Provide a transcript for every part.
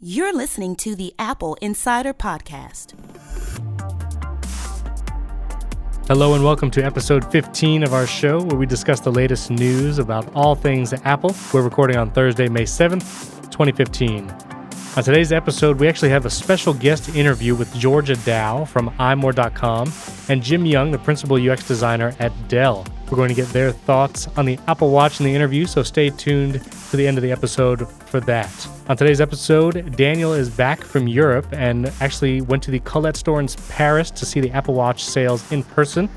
You're listening to the Apple Insider Podcast. Hello and welcome to episode 15 of our show where we discuss the latest news about all things Apple. We're recording on Thursday, May 7th, 2015. On today's episode, we actually have a special guest interview with Georgia Dow from iMore.com and Jim Young, the principal UX designer at Dell. We're going to get their thoughts on the Apple Watch in the interview, so stay tuned to the end of the episode for that. On today's episode, Daniel is back from Europe and actually went to the Colette store in Paris to see the Apple Watch sales in person.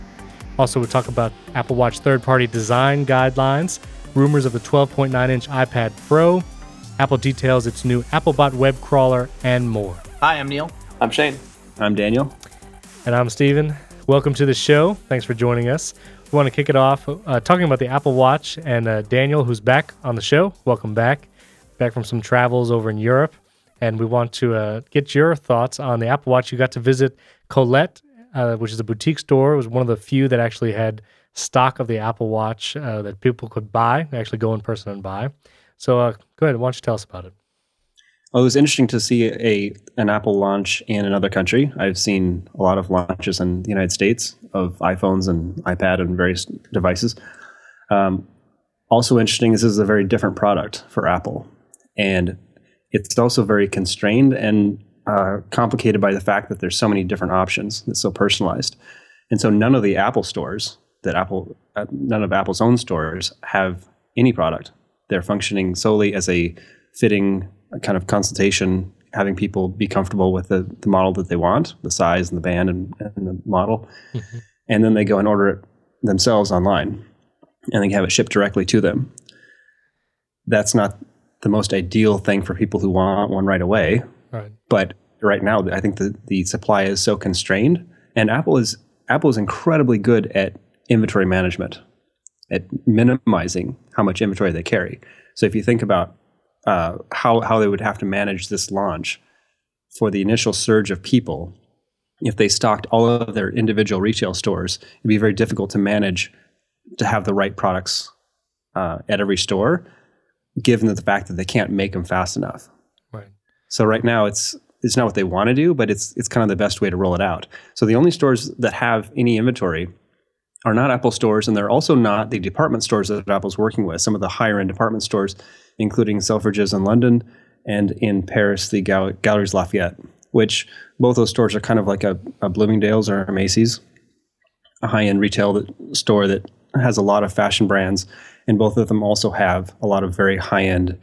Also, we'll talk about Apple Watch third party design guidelines, rumors of the 12.9 inch iPad Pro, Apple details its new Applebot web crawler, and more. Hi, I'm Neil. I'm Shane. I'm Daniel. And I'm Stephen. Welcome to the show. Thanks for joining us. We want to kick it off uh, talking about the Apple Watch and uh, Daniel, who's back on the show. Welcome back. Back from some travels over in Europe. And we want to uh, get your thoughts on the Apple Watch. You got to visit Colette, uh, which is a boutique store. It was one of the few that actually had stock of the Apple Watch uh, that people could buy, actually go in person and buy. So uh, go ahead. Why don't you tell us about it? Well, it was interesting to see a an Apple launch in another country. I've seen a lot of launches in the United States of iPhones and iPad and various devices. Um, also interesting is this is a very different product for Apple, and it's also very constrained and uh, complicated by the fact that there's so many different options. It's so personalized, and so none of the Apple stores that Apple, uh, none of Apple's own stores have any product they're functioning solely as a fitting kind of consultation, having people be comfortable with the, the model that they want, the size and the band and, and the model. Mm-hmm. And then they go and order it themselves online and they have it shipped directly to them. That's not the most ideal thing for people who want one right away. Right. But right now, I think the, the supply is so constrained, and Apple is Apple is incredibly good at inventory management at minimizing how much inventory they carry. So if you think about uh, how how they would have to manage this launch for the initial surge of people, if they stocked all of their individual retail stores, it'd be very difficult to manage to have the right products uh, at every store, given the fact that they can't make them fast enough. Right. So right now it's it's not what they want to do, but it's it's kind of the best way to roll it out. So the only stores that have any inventory are not Apple stores, and they're also not the department stores that Apple's working with. Some of the higher end department stores, including Selfridges in London and in Paris, the Gal- Galeries Lafayette, which both those stores are kind of like a, a Bloomingdale's or a Macy's, a high end retail that, store that has a lot of fashion brands, and both of them also have a lot of very high end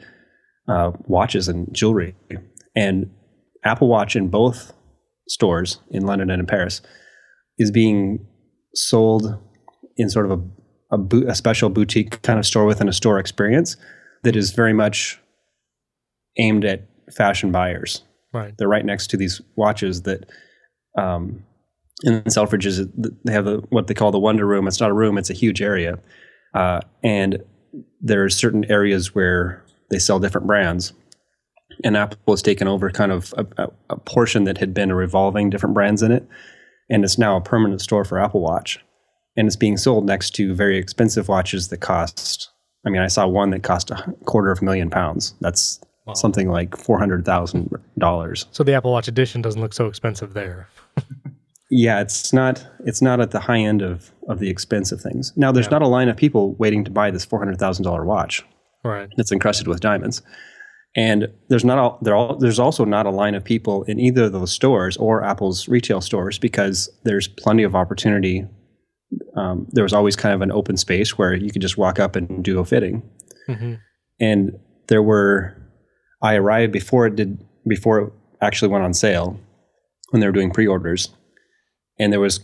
uh, watches and jewelry. And Apple Watch in both stores in London and in Paris is being sold in sort of a, a, bo- a special boutique kind of store within a store experience that is very much aimed at fashion buyers. Right. They're right next to these watches that, um, in Selfridges, they have a, what they call the Wonder Room. It's not a room; it's a huge area, uh, and there are certain areas where they sell different brands. And Apple has taken over kind of a, a portion that had been a revolving different brands in it, and it's now a permanent store for Apple Watch and it's being sold next to very expensive watches that cost. I mean, I saw one that cost a quarter of a million pounds. That's wow. something like four hundred thousand dollars. So the Apple Watch Edition doesn't look so expensive there. yeah, it's not. It's not at the high end of of the expensive things. Now, there's yeah. not a line of people waiting to buy this four hundred thousand dollar watch. Right. It's encrusted with diamonds. And there's not all, there all, there's also not a line of people in either of those stores or Apple's retail stores because there's plenty of opportunity um, there was always kind of an open space where you could just walk up and do a fitting. Mm-hmm. And there were, I arrived before it did, before it actually went on sale when they were doing pre-orders, and there was,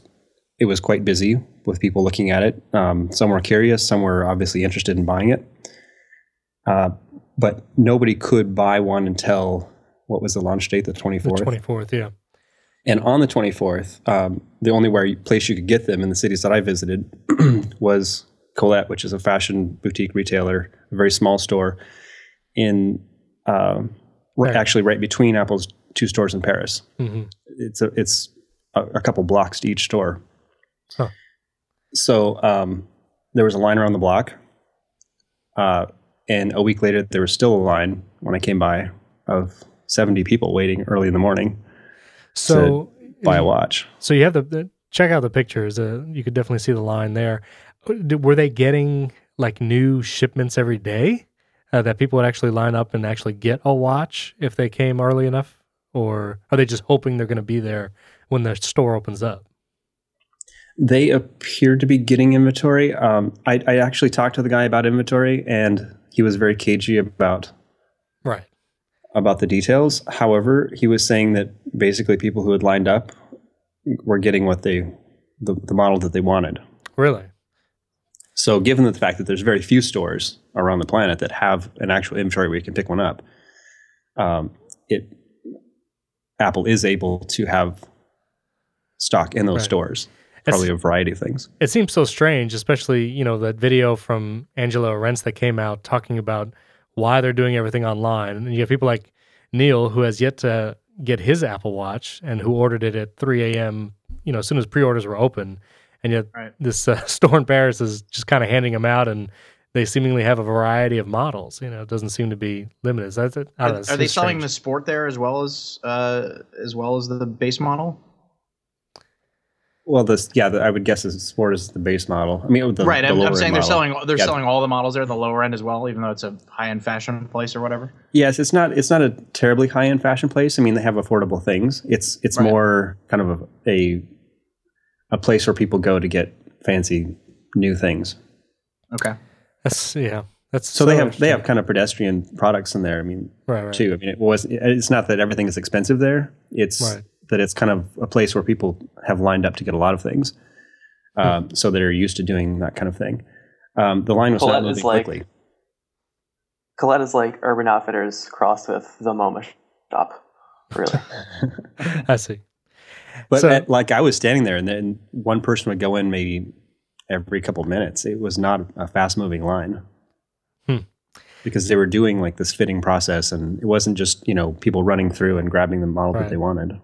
it was quite busy with people looking at it. Um, some were curious, some were obviously interested in buying it, uh, but nobody could buy one until what was the launch date, the twenty fourth. Twenty fourth, yeah. And on the 24th, um, the only where place you could get them in the cities that I visited was Colette, which is a fashion boutique retailer, a very small store in uh, right. actually right between Apple's two stores in Paris. Mm-hmm. It's a, it's a, a, couple blocks to each store. Huh. So um, there was a line around the block, uh, and a week later there was still a line when I came by of 70 people waiting early in the morning So buy a watch. So you have the, the check out the pictures. Uh, you could definitely see the line there. Were they getting like new shipments every day uh, that people would actually line up and actually get a watch if they came early enough, or are they just hoping they're going to be there when the store opens up? They appear to be getting inventory. Um, I, I actually talked to the guy about inventory, and he was very cagey about Right. about the details. However, he was saying that basically people who had lined up were getting what they the, the model that they wanted. Really? So, given the fact that there's very few stores around the planet that have an actual inventory where you can pick one up, um, it Apple is able to have stock in those Right. stores. It's- Probably a variety of things. It seems so strange, especially you know that video from Angela Ahrendts that came out talking about why they're doing everything online, and you have people like Neil who has yet to get his Apple Watch and who ordered it at 3 a.m. You know, as soon as pre-orders were open, and yet Right. this uh, store in Paris is just kind of handing them out, and they seemingly have a variety of models. You know, it doesn't seem to be limited. So that's, I Are, know, it are they seems selling the sport there as well as uh, as well as the base model? Well, this yeah, the, I would guess is Sport is the base model. I mean, the, right. the I'm, I'm saying they're model. selling they're Yeah. selling all the models there, the lower end as well, even though it's a high end fashion place or whatever. Yes, it's not. It's not a terribly high end fashion place. I mean, they have affordable things. It's it's Right. more kind of a, a a place where people go to get fancy new things. Okay. That's yeah. That's So, they have they have kind of pedestrian products in there. I mean, right, right. too. I mean, it was. It's not that everything is expensive there. It's Right. That it's kind of a place where people have lined up to get a lot of things. Hmm. Um, so they're used to doing that kind of thing. Um, the line was Colette not moving like- quickly. Colette is like Urban Outfitters crossed with the MoMA shop. Really. I see. But So- at- like I was standing there, and then one person would go in maybe every couple of minutes. It was not a fast moving line Hmm. because they were doing like this fitting process, and it wasn't just you know people running through and grabbing the model Right. that they wanted.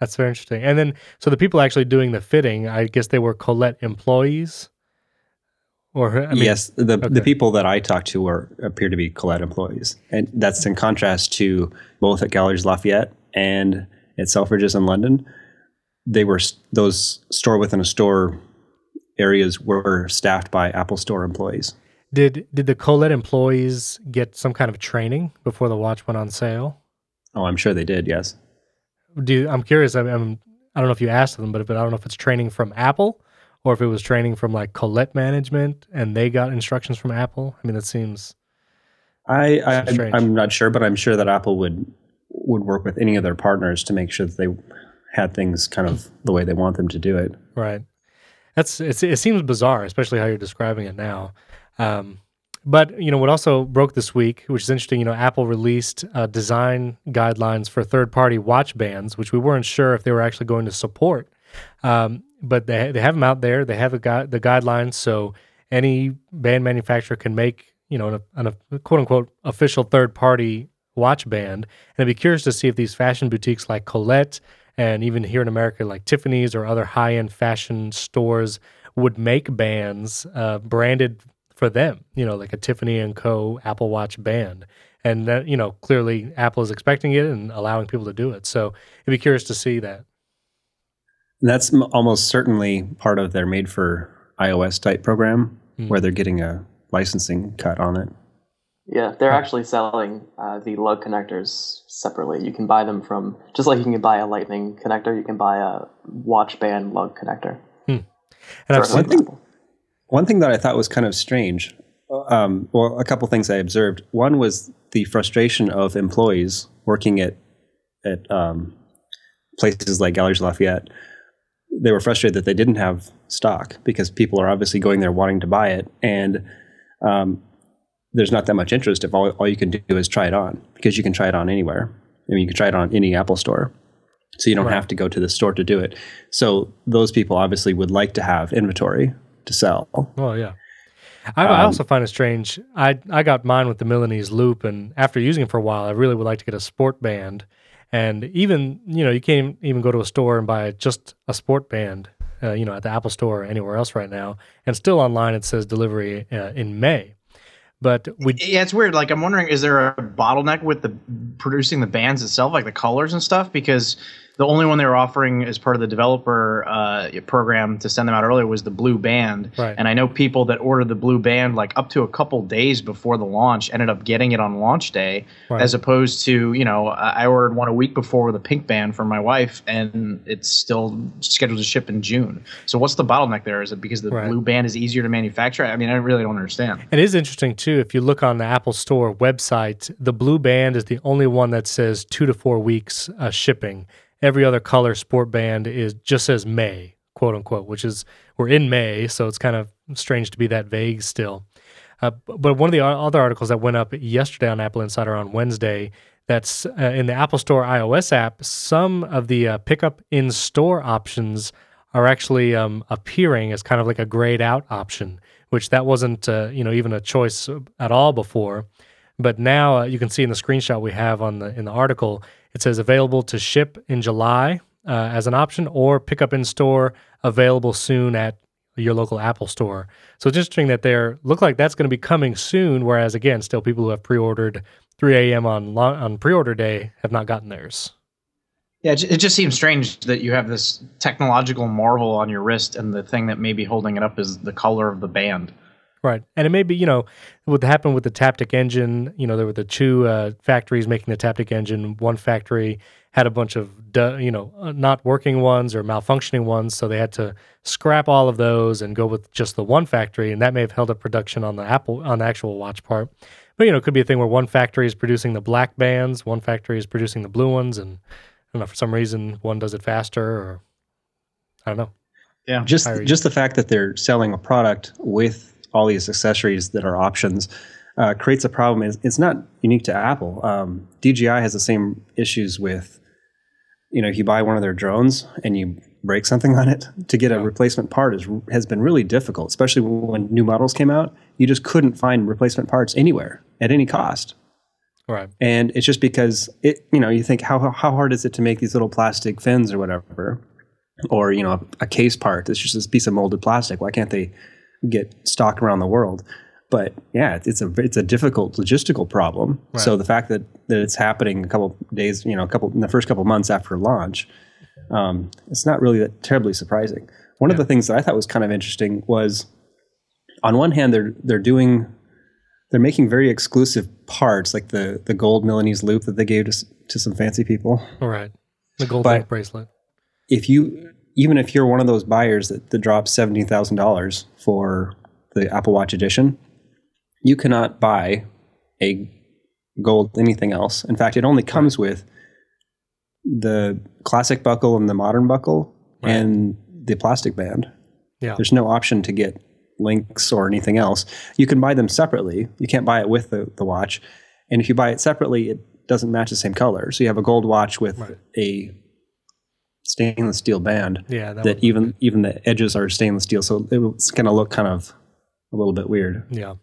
That's very interesting. And then, so the people actually doing the fitting, I guess they were Colette employees, or I mean, yes, the okay. the people that I talked to were appear to be Colette employees, and that's in contrast to both at Galeries Lafayette and at Selfridges in London. They were those store within a store areas were staffed by Apple Store employees. Did did the Colette employees get some kind of training before the watch went on sale? Oh, I'm sure they did. Yes. Do I'm curious. I'm, I'm I don't know if you asked them, but but I don't know if it's training from Apple or if it was training from like Colette management and they got instructions from Apple. I mean, that seems I, I Strange. I'm not sure, but I'm sure that Apple would would work with any of their partners to make sure that they had things kind of the way they want them to do it. Right. That's it's, it seems bizarre, especially how you're describing it now. Um, but you know what also broke this week, which is interesting. You know, Apple released uh, design guidelines for third-party watch bands, which we weren't sure if they were actually going to support. Um, but they they have them out there. They have the gui- the guidelines, so any band manufacturer can make you know an, a quote unquote official third-party watch band. And I'd be curious to see if these fashion boutiques like Colette and even here in America, like Tiffany's or other high end fashion stores would make bands uh, branded for them, you know, like a Tiffany and Co. Apple Watch band. And that, you know, clearly Apple is expecting it and allowing people to do it. So I'd be curious to see that. And that's m- almost certainly part of their made for iOS type program Hmm. where they're getting a licensing cut on it. Yeah, they're actually selling uh, the lug connectors separately. You can buy them from just like you can buy a Lightning connector, you can buy a watch band lug connector. And I've Sorry, seen, Apple. One thing that I thought was kind of strange, um, well, a couple things I observed. One was the frustration of employees working at at um, places like Galeries Lafayette. They were frustrated that they didn't have stock because people are obviously going there wanting to buy it, and um, there's not that much interest if all, all you can do is try it on because you can try it on anywhere. I mean, you can try it on any Apple store. So you don't Right. have to go to the store to do it. So those people obviously would like to have inventory to sell. Well, yeah. I, I Um, also find it strange. I I got mine with the Milanese loop, and after using it for a while, I really would like to get a sport band. And even you know, you can't even go to a store and buy just a sport band. Uh, you know, at the Apple Store or anywhere else right now, and still online it says delivery uh, in May. But we Yeah, it's weird. Like I'm wondering, is there a bottleneck with the producing the bands itself, like the colors and stuff? Because the only one they were offering as part of the developer uh, program to send them out earlier was the blue band. Right. And I know people that ordered the blue band like up to a couple days before the launch ended up getting it on launch day, Right. as opposed to you know I ordered one a week before with a pink band for my wife, and it's still scheduled to ship in June. So what's the bottleneck there? Is it because the Right. blue band is easier to manufacture? I mean, I really don't understand. It is interesting too. If you look on the Apple Store website, the blue band is the only one that says two to four weeks uh, shipping. Every other color sport band is just says May, quote unquote, which is we're in May, so it's kind of strange to be that vague still. Uh, but one of the other articles that went up yesterday on Apple Insider on Wednesday, that's uh, in the Apple Store iOS app. Some of the uh, pickup in store options are actually um, appearing as kind of like a grayed out option, which that wasn't uh, you know even a choice at all before. But now uh, you can see in the screenshot we have on the in the article, it says available to ship in July uh, as an option, or pick up in store available soon at your local Apple store. So it's interesting that they're look like that's going to be coming soon. Whereas again, still people who have pre-ordered 3 a.m. on on pre-order day have not gotten theirs. Yeah, it just seems strange that you have this technological marvel on your wrist, and the thing that may be holding it up is the color of the band. Right. And it may be, you know, what happened with the Taptic engine, you know, there were the two uh, factories making the Taptic engine. One factory had a bunch of, du- you know, uh, not working ones or malfunctioning ones. So they had to scrap all of those and go with just the one factory. And that may have held up production on the Apple, on the actual watch part. But, you know, it could be a thing where one factory is producing the black bands, one factory is producing the blue ones. And I don't know, for some reason, one does it faster or I don't know. Yeah, just just the fact that they're selling a product with all these accessories that are options uh, creates a problem. It's, it's not unique to Apple. Um, DJI has the same issues with, you know, if you buy one of their drones and you break something on it, to get a replacement part is has been really difficult. Especially when new models came out, you just couldn't find replacement parts anywhere at any cost. Right. And it's just because it, you know, you think how how hard is it to make these little plastic fins or whatever, or you know, a, a case part that's just this piece of molded plastic. Why can't they get stock around the world? But yeah, it's- it's a it's a difficult logistical problem. So the fact that that it's happening a couple days, you know, a couple in the first couple months after launch, um, it's not really that terribly surprising. One of the things that I thought was kind of interesting was, on one hand, they're they're doing they're making very exclusive parts, like the the gold Milanese loop that they gave to to some fancy people. All right. The gold But- bracelet. If you even if you're one of those buyers that, that drops seventeen thousand dollars for the Apple Watch edition, you cannot buy a gold anything else. In fact, it only comes with the classic buckle and the modern buckle and the plastic band. Yeah. There's no option to get links or anything else. You can buy them separately. You can't buy it with the, the watch. And if you buy it separately, it doesn't match the same color. So you have a gold watch with a stainless steel band Yeah. That that even even the edges are stainless steel. So it's going to look kind of a little bit weird. Yeah.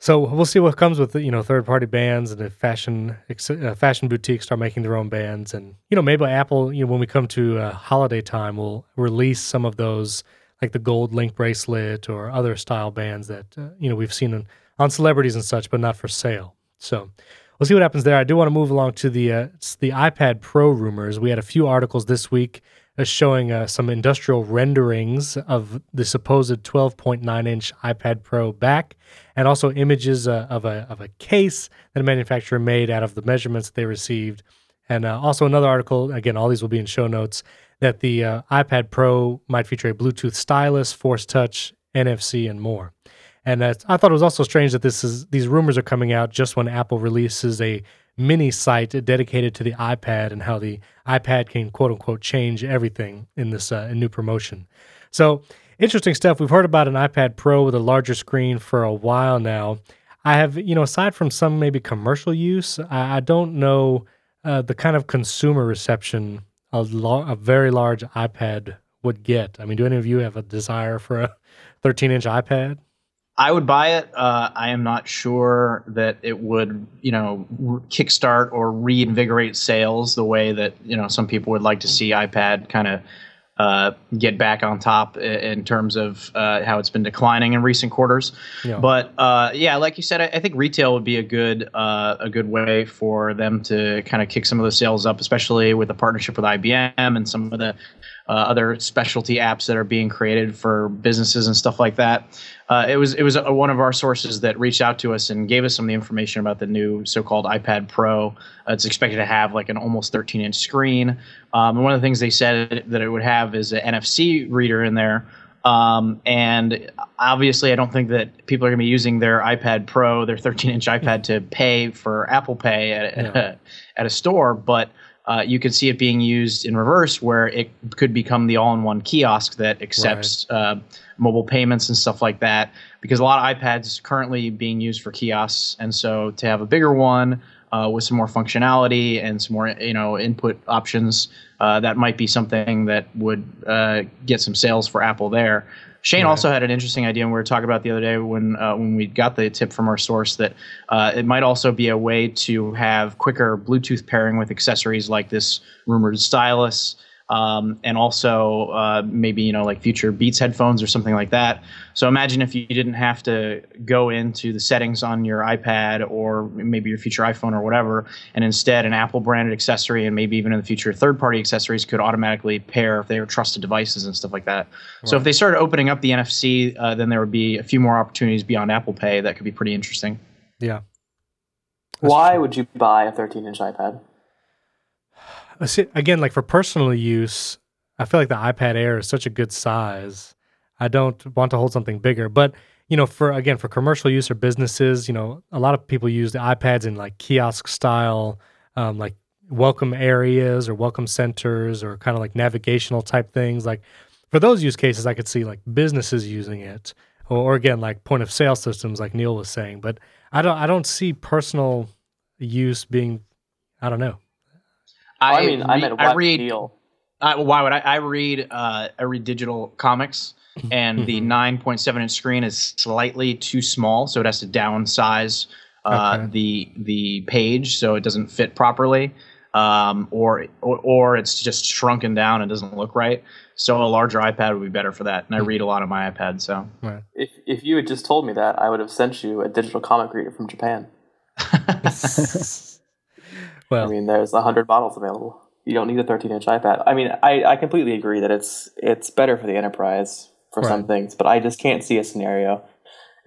So we'll see what comes with you know third party bands and if fashion uh, fashion boutiques start making their own bands and you know maybe Apple you know when we come to uh, holiday time will release some of those like the gold link bracelet or other style bands that uh, you know we've seen on, on celebrities and such but not for sale. So we'll see what happens there. I do want to move along to the uh, the iPad Pro rumors. We had a few articles this week uh, showing uh, some industrial renderings of the supposed 12.9 inch iPad Pro back, and also images uh, of a of a case that a manufacturer made out of the measurements they received. And uh, also another article. Again, all these will be in show notes. That the uh, iPad Pro might feature a Bluetooth stylus, Force Touch, NFC, and more. And that's, I thought it was also strange that this is these rumors are coming out just when Apple releases a mini site dedicated to the iPad and how the iPad can quote unquote change everything in this uh, new promotion. So interesting stuff. We've heard about an iPad Pro with a larger screen for a while now. I have, you know, aside from some maybe commercial use, I, I don't know uh, the kind of consumer reception a, lar- a very large iPad would get. I mean, do any of you have a desire for a 13 inch iPad? I would buy it. Uh, I am not sure that it would, you know, r- kickstart or reinvigorate sales the way that you know some people would like to see iPad kind of uh, get back on top in terms of uh, how it's been declining in recent quarters. Yeah. But uh, yeah, like you said, I, I, think retail would be a good uh, a good way for them to kind of kick some of the sales up, especially with the partnership with IBM and some of the uh, other specialty apps that are being created for businesses and stuff like that. Uh, it was it was a, one of our sources that reached out to us and gave us some of the information about the new so-called iPad Pro. Uh, it's expected to have like an almost 13-inch screen. Um, and one of the things they said that it would have is an NFC reader in there. Um, and obviously, I don't think that people are going to be using their iPad Pro, their 13-inch iPad, to pay for Apple Pay at, yeah. at, a, at a store, but uh, you could see it being used in reverse, where it could become the all-in-one kiosk that accepts right. uh, mobile payments and stuff like that. Because a lot of iPads currently being used for kiosks, and so to have a bigger one uh, with some more functionality and some more you know input options, uh, that might be something that would uh, get some sales for Apple there. Shane right. also had an interesting idea, and we were talking about the other day when uh, when we got the tip from our source that uh, it might also be a way to have quicker Bluetooth pairing with accessories like this rumored stylus um, and also uh, maybe you know like future Beats headphones or something like that. So imagine if you didn't have to go into the settings on your iPad or maybe your future iPhone or whatever, and instead an Apple branded accessory and maybe even in the future third party accessories could automatically pair if they were trusted devices and stuff like that. Right. So if they started opening up the NFC, uh, then there would be a few more opportunities beyond Apple Pay that could be pretty interesting. Yeah. That's Why true. would you buy a 13 inch iPad? Again, like for personal use, I feel like the iPad Air is such a good size. I don't want to hold something bigger, but you know, for again for commercial use or businesses, you know, a lot of people use the iPads in like kiosk style, um, like welcome areas or welcome centers or kind of like navigational type things. Like for those use cases, I could see like businesses using it, or, or again like point of sale systems, like Neil was saying. But I don't I don't see personal use being I don't know I, I mean, I meant I read. Deal. Uh, why would I? I read. Uh, I read digital comics, and the 9.7 mm-hmm. inch screen is slightly too small, so it has to downsize uh, okay. the the page so it doesn't fit properly, um, or, or, or it's just shrunken down and doesn't look right. So a larger iPad would be better for that. And I hmm. read a lot on my iPad, so. Right. If if you had just told me that, I would have sent you a digital comic reader from Japan. Well, I mean, there's hundred models available. You don't need a 13 inch iPad. I mean, I, I completely agree that it's it's better for the enterprise for right. some things, but I just can't see a scenario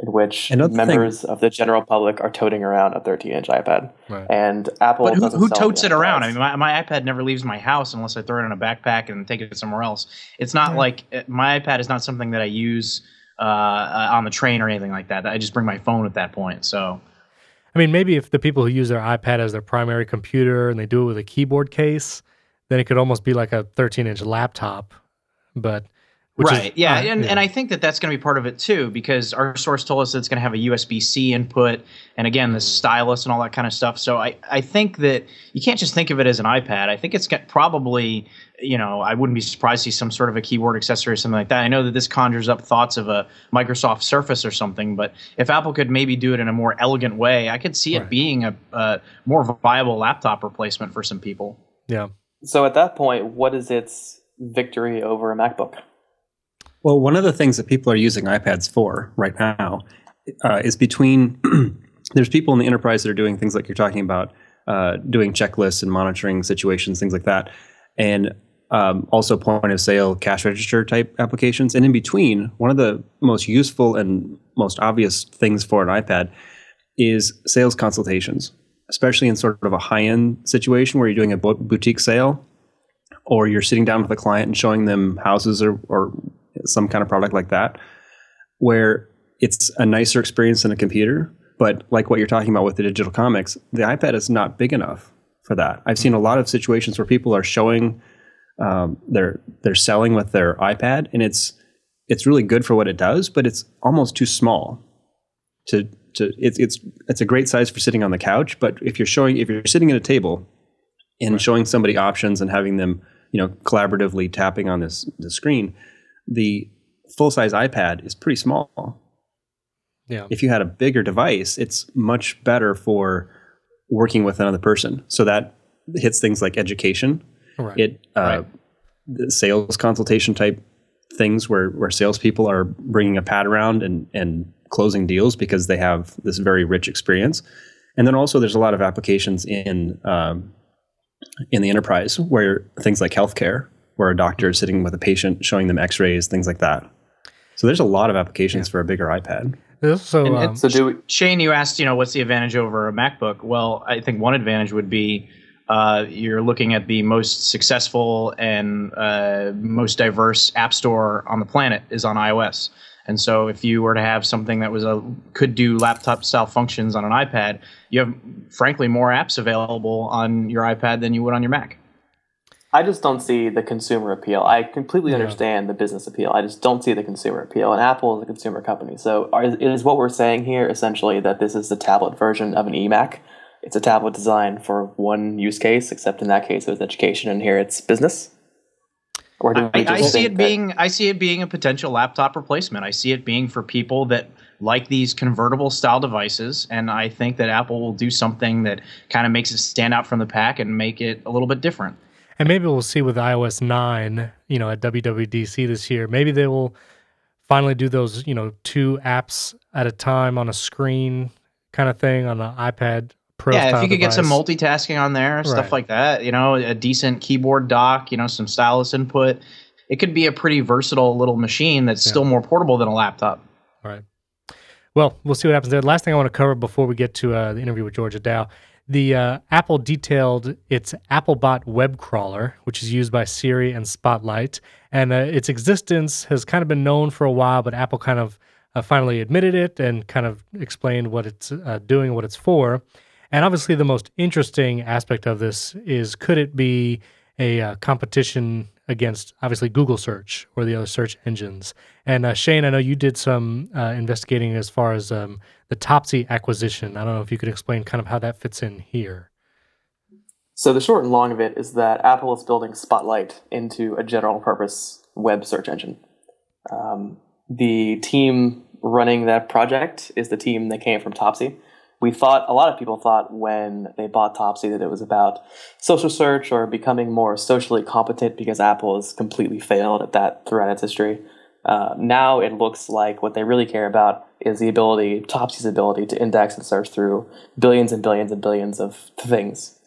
in which members thing. of the general public are toting around a 13 inch iPad. Right. And Apple. But who, who totes it around? I mean, my, my, iPad never leaves my house unless I throw it in a backpack and take it somewhere else. It's not like uh, my iPad is not something that I use uh, uh, on the train or anything like that. I just bring my phone at that point. So I mean, maybe if the people who use their iPad as their primary computer and they do it with a keyboard case, then it could almost be like a 13 inch laptop. But right, is, yeah. Uh, and, yeah. and I think that that's going to be part of it too, because our source told us it's going to have a USB C input, and again, the stylus and all that kind of stuff. So I, I think that you can't just think of it as an iPad. I think it's got probably you know, I wouldn't be surprised to see some sort of a keyboard accessory or something like that. I know that this conjures up thoughts of a Microsoft Surface or something, but if Apple could maybe do it in a more elegant way, I could see right. it being a, a more viable laptop replacement for some people. Yeah. So at that point, what is its victory over a MacBook? Well, one of the things that people are using iPads for right now uh, is between there's people in the enterprise that are doing things like you're talking about, uh, doing checklists and monitoring situations, things like that. And um, also point of sale cash register type applications. And in between, one of the most useful and most obvious things for an iPad is sales consultations, especially in sort of a high end situation where you're doing a boutique sale or you're sitting down with a client and showing them houses or, or some kind of product like that, where it's a nicer experience than a computer. But like what you're talking about with the digital comics, the iPad is not big enough for that. I've seen a lot of situations where people are showing um, they're they're selling with their iPad, and it's it's really good for what it does, but it's almost too small to to it's it's it's a great size for sitting on the couch. But if you're showing if you're sitting at a table and right. showing somebody options and having them you know collaboratively tapping on this the screen, the full size iPad is pretty small. Yeah. If you had a bigger device, it's much better for working with another person. So that hits things like education. Right. It uh, right. sales consultation type things where where salespeople are bringing a pad around and and closing deals because they have this very rich experience. And then also there's a lot of applications in um, in the enterprise where things like healthcare, where a doctor is sitting with a patient, showing them X-rays, things like that. So there's a lot of applications yeah. for a bigger iPad. So, um, so do we, Shane, you asked, you know, what's the advantage over a MacBook? Well, I think one advantage would be uh, you're looking at the most successful and uh, most diverse app store on the planet is on iOS. And so, if you were to have something that was a could do laptop style functions on an iPad, you have frankly more apps available on your iPad than you would on your Mac. I just don't see the consumer appeal. I completely yeah. understand the business appeal. I just don't see the consumer appeal. And Apple is a consumer company. So are, is what we're saying here essentially that this is the tablet version of an eMac? It's a tablet designed for one use case, except in that case it was education, and here it's business. Or do I, I see it being I see it being a potential laptop replacement. I see it being for people that like these convertible style devices, and I think that Apple will do something that kind of makes it stand out from the pack and make it a little bit different. And maybe we'll see with iOS 9, you know, at WWDC this year, maybe they will finally do those, you know, two apps at a time on a screen kind of thing on the iPad Pro. Yeah, if you could device. get some multitasking on there, right. stuff like that, you know, a decent keyboard dock, you know, some stylus input, it could be a pretty versatile little machine that's yeah. still more portable than a laptop. Right. Well, we'll see what happens there. The last thing I want to cover before we get to uh, the interview with Georgia Dow the uh, Apple detailed its AppleBot web crawler, which is used by Siri and Spotlight, and uh, its existence has kind of been known for a while, but Apple kind of uh, finally admitted it and kind of explained what it's uh, doing, what it's for. And obviously, the most interesting aspect of this is could it be a uh, competition against obviously Google search or the other search engines. And uh, Shane, I know you did some investigating as far as um, the Topsy acquisition. I don't know if you could explain kind of how that fits in here. So the short and long of it is that Apple is building Spotlight into a general purpose web search engine. Um, the team running that project is the team that came from Topsy we thought a lot of people thought when they bought Topsy that it was about social search or becoming more socially competent because Apple has completely failed at that throughout its history. Uh, now it looks like what they really care about is the ability, Topsy's ability to index and search through billions and billions and billions of things.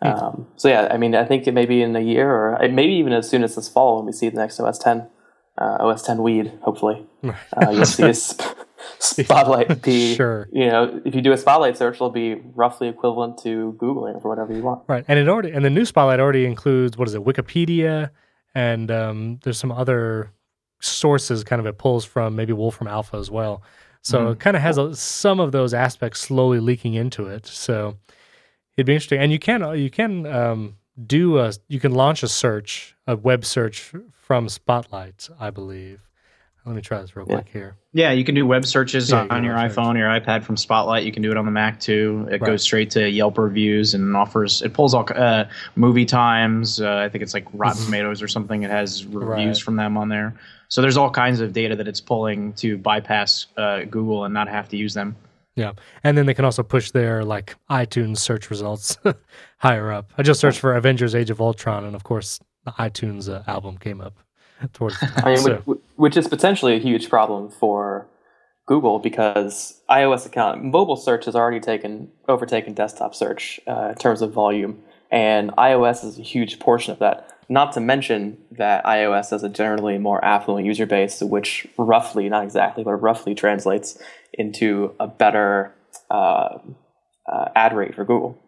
Hmm. Um, so yeah, I mean, I think it may be in a year or maybe even as soon as this fall when we see the next OS 10, uh, OS 10 weed, hopefully. Uh, you'll see us Spotlight be sure. You know, if you do a Spotlight search, it'll be roughly equivalent to Googling for whatever you want. Right, and it already and the new Spotlight already includes what is it, Wikipedia, and um, there's some other sources kind of it pulls from maybe Wolfram Alpha as well. So mm-hmm. it kind of has a, some of those aspects slowly leaking into it. So it'd be interesting, and you can you can um, do a you can launch a search, a web search from Spotlight, I believe. Let me try this real yeah. quick here. Yeah, you can do web searches yeah, on, your iPhone, your iPad from Spotlight. You can do it on the Mac too. It right. goes straight to Yelp reviews and offers. It pulls all uh, movie times. Uh, I think it's like Rotten. Tomatoes or something. It has reviews right. from them on there. So there's all kinds of data that it's pulling to bypass uh, Google and not have to use them. Yeah, and then they can also push their like iTunes search results higher up. I just searched for Avengers: Age of Ultron, and of course the iTunes uh, album came up towards. I mean, so. which, which, is potentially a huge problem for Google because iOS account mobile search has already taken overtaken desktop search uh, in terms of volume, and iOS is a huge portion of that. Not to mention that iOS has a generally more affluent user base, which roughly, not exactly, but roughly translates into a better uh, uh, ad rate for Google.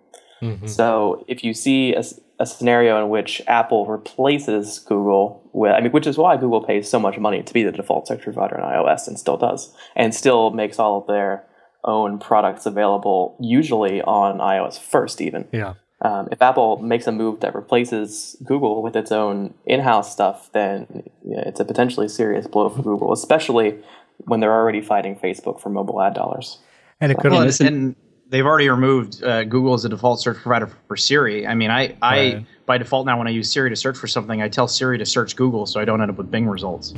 Mm-hmm. So if you see a, a, scenario in which Apple replaces Google with, I mean, which is why Google pays so much money to be the default search provider on iOS and still does, and still makes all of their own products available usually on iOS first, even. Yeah. Um, if Apple makes a move that replaces Google with its own in-house stuff, then yeah, it's a potentially serious blow for Google, especially when they're already fighting Facebook for mobile ad dollars. And it could well, and, they've already removed uh, Google as a default search provider for Siri. I mean, I, I right. by default now when I use Siri to search for something, I tell Siri to search Google so I don't end up with Bing results.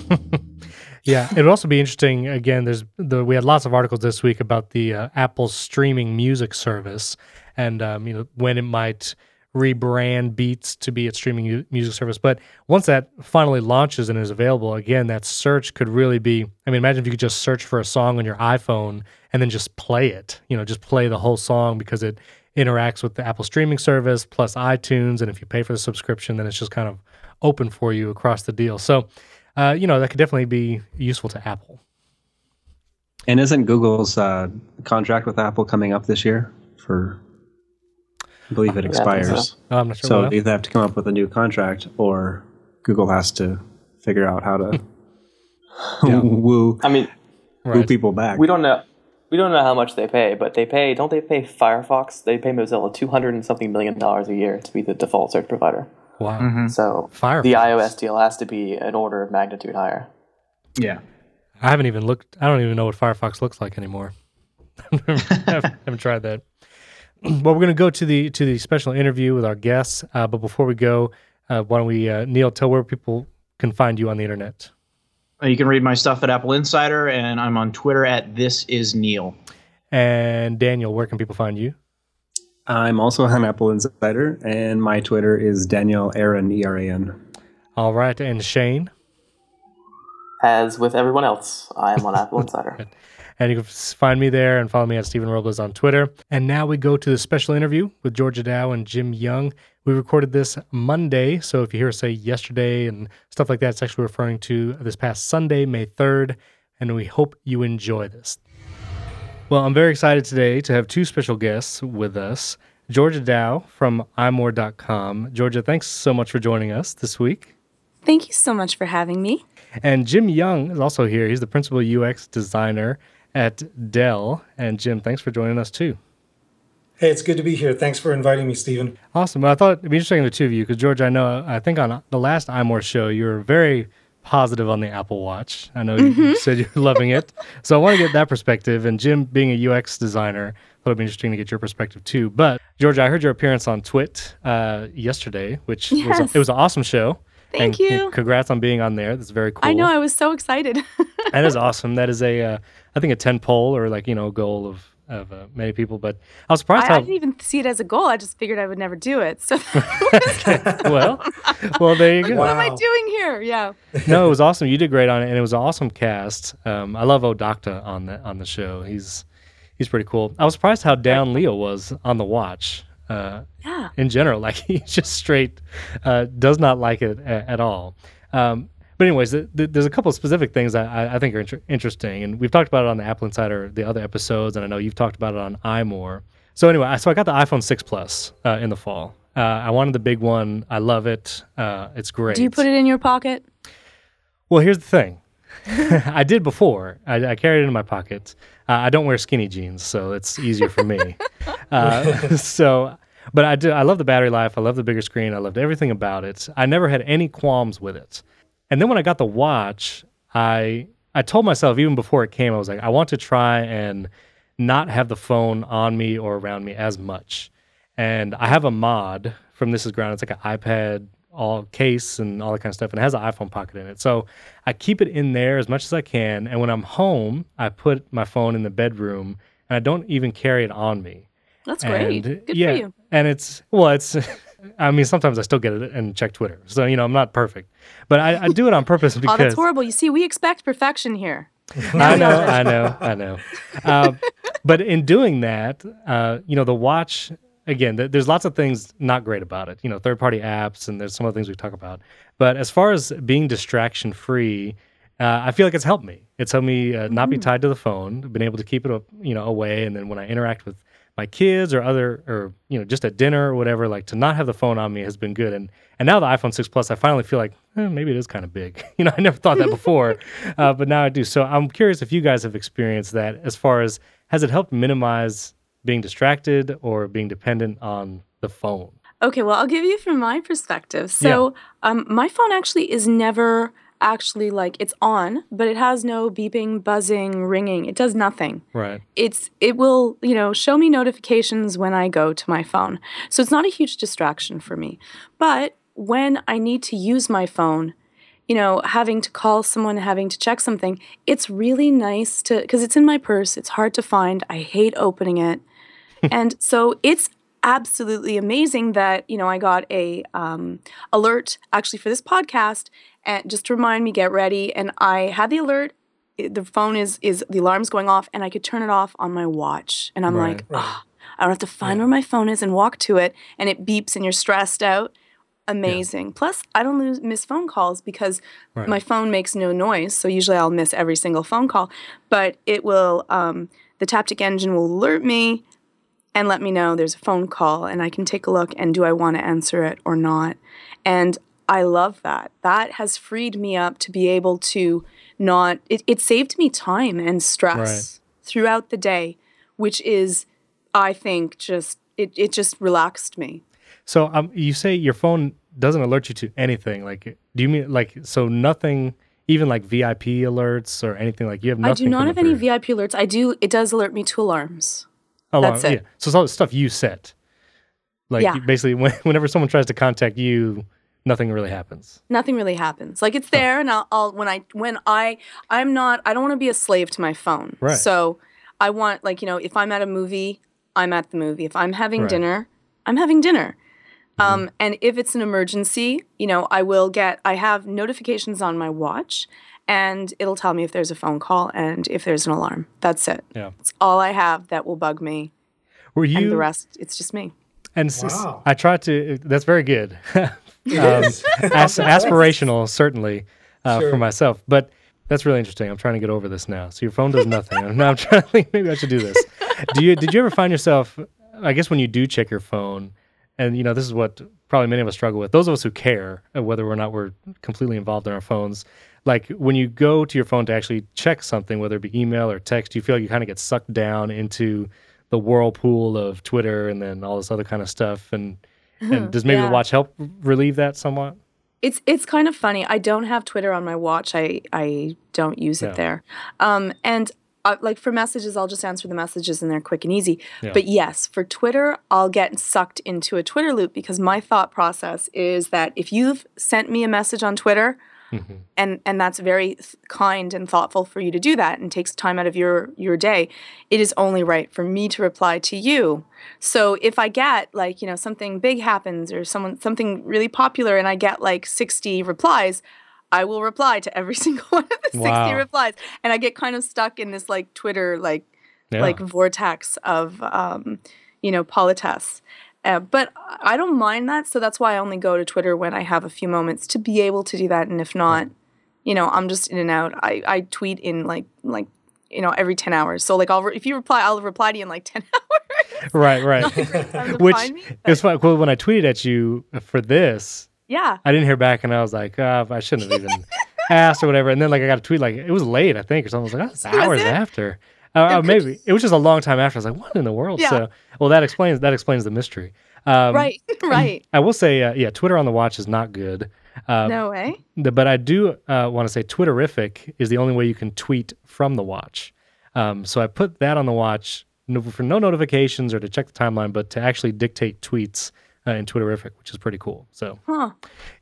yeah, it would also be interesting. Again, there's the we had lots of articles this week about the uh, Apple streaming music service and um, you know when it might rebrand Beats to be its streaming music service. But once that finally launches and is available, again, that search could really be. I mean, imagine if you could just search for a song on your iPhone and then just play it. You know, just play the whole song because it interacts with the Apple streaming service plus iTunes. And if you pay for the subscription, then it's just kind of open for you across the deal. So, uh, you know, that could definitely be useful to Apple. And isn't Google's uh, contract with Apple coming up this year for I believe it expires. Yeah, so Oh, I'm not sure. so what they either have to come up with a new contract or Google has to figure out how to woo, I mean, woo Right. people back. we don't know. We don't know how much they pay, but they pay. Don't they pay Firefox? They pay Mozilla two hundred and something million dollars a year to be the default search provider. Wow. Mm-hmm. So Firefox. the iOS deal has to be an order of magnitude higher. Yeah. I haven't even looked. I don't even know what Firefox looks like anymore. I haven't tried that. Well, we're going to go to the to the special interview with our guests. Uh, but before we go, uh, why don't we, uh, Neil, tell where people can find you on the internet? Uh, You can read my stuff at Apple Insider, and I'm on Twitter at This Is Neil. And Daniel, where can people find you? I'm also on Apple Insider, and my Twitter is Daniel Eran E R A N. All right, and Shane. As with everyone else, I am on Apple Insider. And you can find me there and follow me at Stephen Robles on Twitter. And now we go to the special interview with Georgia Dow and Jim Young. We recorded this Monday. So if you hear us say yesterday and stuff like that, it's actually referring to this past Sunday, May 3rd. And we hope you enjoy this. Well, I'm very excited today to have two special guests with us Georgia Dow from imore.com. Georgia, thanks so much for joining us this week. Thank you so much for having me. And Jim Young is also here. He's the principal UX designer at Dell. And Jim, thanks for joining us too. Hey, it's good to be here. Thanks for inviting me, Stephen. Awesome. Well, I thought it'd be interesting the two of you because George, I know I think on the last iMore show you were very positive on the Apple Watch. I know you said you're loving it, so I want to get that perspective. And Jim, being a UX designer, thought it'd be interesting to get your perspective too. But George, I heard your appearance on Twit uh, yesterday, which was a, it was an awesome show. Thank and you. Congrats on being on there. That's very cool. I know I was so excited. that is awesome. That is a, uh, I think a ten poll or like you know goal of of uh, many people. But I was surprised I, I didn't even see it as a goal. I just figured I would never do it. So well. Well, there you go. what am I doing here? Yeah. no, it was awesome. You did great on it, and it was an awesome cast. Um, I love OhDoctah on the on the show. He's he's pretty cool. I was surprised how down Leo was on the watch. Uh, Yeah. in general, like he just straight uh, does not like it a- at all. Um, but anyways, th- th- there's a couple of specific things I, I- think are inter- interesting, and we've talked about it on the Apple Insider, the other episodes, and I know you've talked about it on iMore. So anyway, I- so I got the iPhone 6 Plus uh, in the fall. Uh, I wanted the big one. I love it. Uh, it's great. Do you put it in your pocket? Well, here's the thing. I did before. I, I carried it in my pocket. Uh, I don't wear skinny jeans, so it's easier for me. uh, so, but I do. I love the battery life. I love the bigger screen. I loved everything about it. I never had any qualms with it. And then when I got the watch, I I told myself even before it came, I was like, I want to try and not have the phone on me or around me as much. And I have a mod from This Is Ground. It's like an iPad all case and all that kind of stuff, and it has an iPhone pocket in it. So I keep it in there as much as I can. And when I'm home, I put my phone in the bedroom, and I don't even carry it on me. That's great. And, Good yeah, for you. And it's well, it's. I mean, sometimes I still get it and check Twitter. So you know, I'm not perfect, but I, I do it on purpose because Oh, that's horrible. You see, we expect perfection here. I know, I know, I know. Uh, but in doing that, uh, you know, the watch again. Th- there's lots of things not great about it. You know, third-party apps, and there's some of the things we talk about. But as far as being distraction-free, uh, I feel like it's helped me. It's helped me uh, not be tied to the phone, been able to keep it, you know, away. And then when I interact with my kids or other, or you know, just at dinner or whatever, like to not have the phone on me has been good. And and now the iPhone 6 Plus, I finally feel like eh, maybe it is kind of big. You know, I never thought that before, uh, but now I do. So I'm curious if you guys have experienced that. As far as has it helped minimize being distracted or being dependent on the phone? Okay, well, I'll give you from my perspective. So, um, my phone actually is never actually like it's on, but it has no beeping, buzzing, ringing. It does nothing. Right. It's it will you know show me notifications when I go to my phone. So it's not a huge distraction for me. But when I need to use my phone, you know, having to call someone, having to check something, it's really nice to because it's in my purse. It's hard to find. I hate opening it. and so it's absolutely amazing that you know I got a um, alert actually for this podcast and just to remind me get ready. And I had the alert the phone is is the alarm's going off and I could turn it off on my watch. And I'm Right. like ah, I don't have to find where my phone is and walk to it. And it beeps and you're stressed out. Amazing. Plus I don't lose miss phone calls because Right. my phone makes no noise. So usually I'll miss every single phone call. But it will um, the Taptic engine will alert me and let me know there's a phone call and I can take a look and do I want to answer it or not. And I love that. That has freed me up to be able to not, it, it saved me time and stress throughout the day, which is, I think, just, it, it just relaxed me. So um, you say your phone doesn't alert you to anything. Like, do you mean like so nothing, even like VIP alerts or anything? Like you have I do not have any through? VIP alerts. I do, it does alert me to alarms. Alarm- that's it. Yeah. So it's all the stuff you set. Like Yeah. basically, when, whenever someone tries to contact you, nothing really happens. nothing really happens like it's there and I'll, I'll when i when i i'm not i don't want to be a slave to my phone Right. so i want like you know if i'm at a movie i'm at the movie if i'm having Right. dinner i'm having dinner Mm-hmm. um, and if it's an emergency you know i will get i have notifications on my watch and it'll tell me if there's a phone call and if there's an alarm that's it Yeah. it's all i have that will bug me Were you? and the rest it's just me And s- s- Wow. I tried to. That's very good. um, as, aspirational, certainly uh, for myself, but that's really interesting. I'm trying to get over this now. So your phone does nothing. I'm now I'm trying to think maybe I should do this. Do you? Did you ever find yourself? I guess when you do check your phone, and you know this is what probably many of us struggle with. Those of us who care whether or not we're completely involved in our phones. Like when you go to your phone to actually check something, whether it be email or text, you feel like you kind of get sucked down into the whirlpool of Twitter and then all this other kind of stuff. And and does maybe Yeah. the watch help relieve that somewhat? It's it's kind of funny. I don't have Twitter on my watch. I I don't use Yeah. it there. Um, and uh, like for messages, I'll just answer the messages and they're quick and easy. Yeah. But yes, for Twitter, I'll get sucked into a Twitter loop because my thought process is that if you've sent me a message on Twitter, Mm-hmm. and and that's very th- kind and thoughtful for you to do that and takes time out of your your day. It is only right for me to reply to you. So if i get like you know something big happens or someone something really popular and i get like 60 replies i will reply to every single one of the 60 replies. And i get kind of stuck in this like twitter like Yeah. like vortex of um, you know politesse uh, but I don't mind that, so that's why I only go to Twitter when I have a few moments to be able to do that. And if not, you know, I'm just in and out. I, I tweet in like like you know every ten hours. So like I'll re- if you reply, I'll reply to you in like ten hours. right, right. Which me, it was but fun. Well, when I tweeted at you for this, yeah, I didn't hear back, and I was like, uh, I shouldn't have even asked or whatever. And then like I got a tweet like it was late, I think, or something. I was like, oh, it's hours after. Uh, uh, maybe it was just a long time after. I was like, what in the world? Yeah. So, well, that explains that explains the mystery. Um, right, right. I will say, uh, yeah, Twitter on the watch is not good. Um, No way. The- but I do uh, want to say Twitterrific is the only way you can tweet from the watch. Um, so I put that on the watch no, for no notifications or to check the timeline, but to actually dictate tweets uh, in Twitterrific, which is pretty cool. So Huh.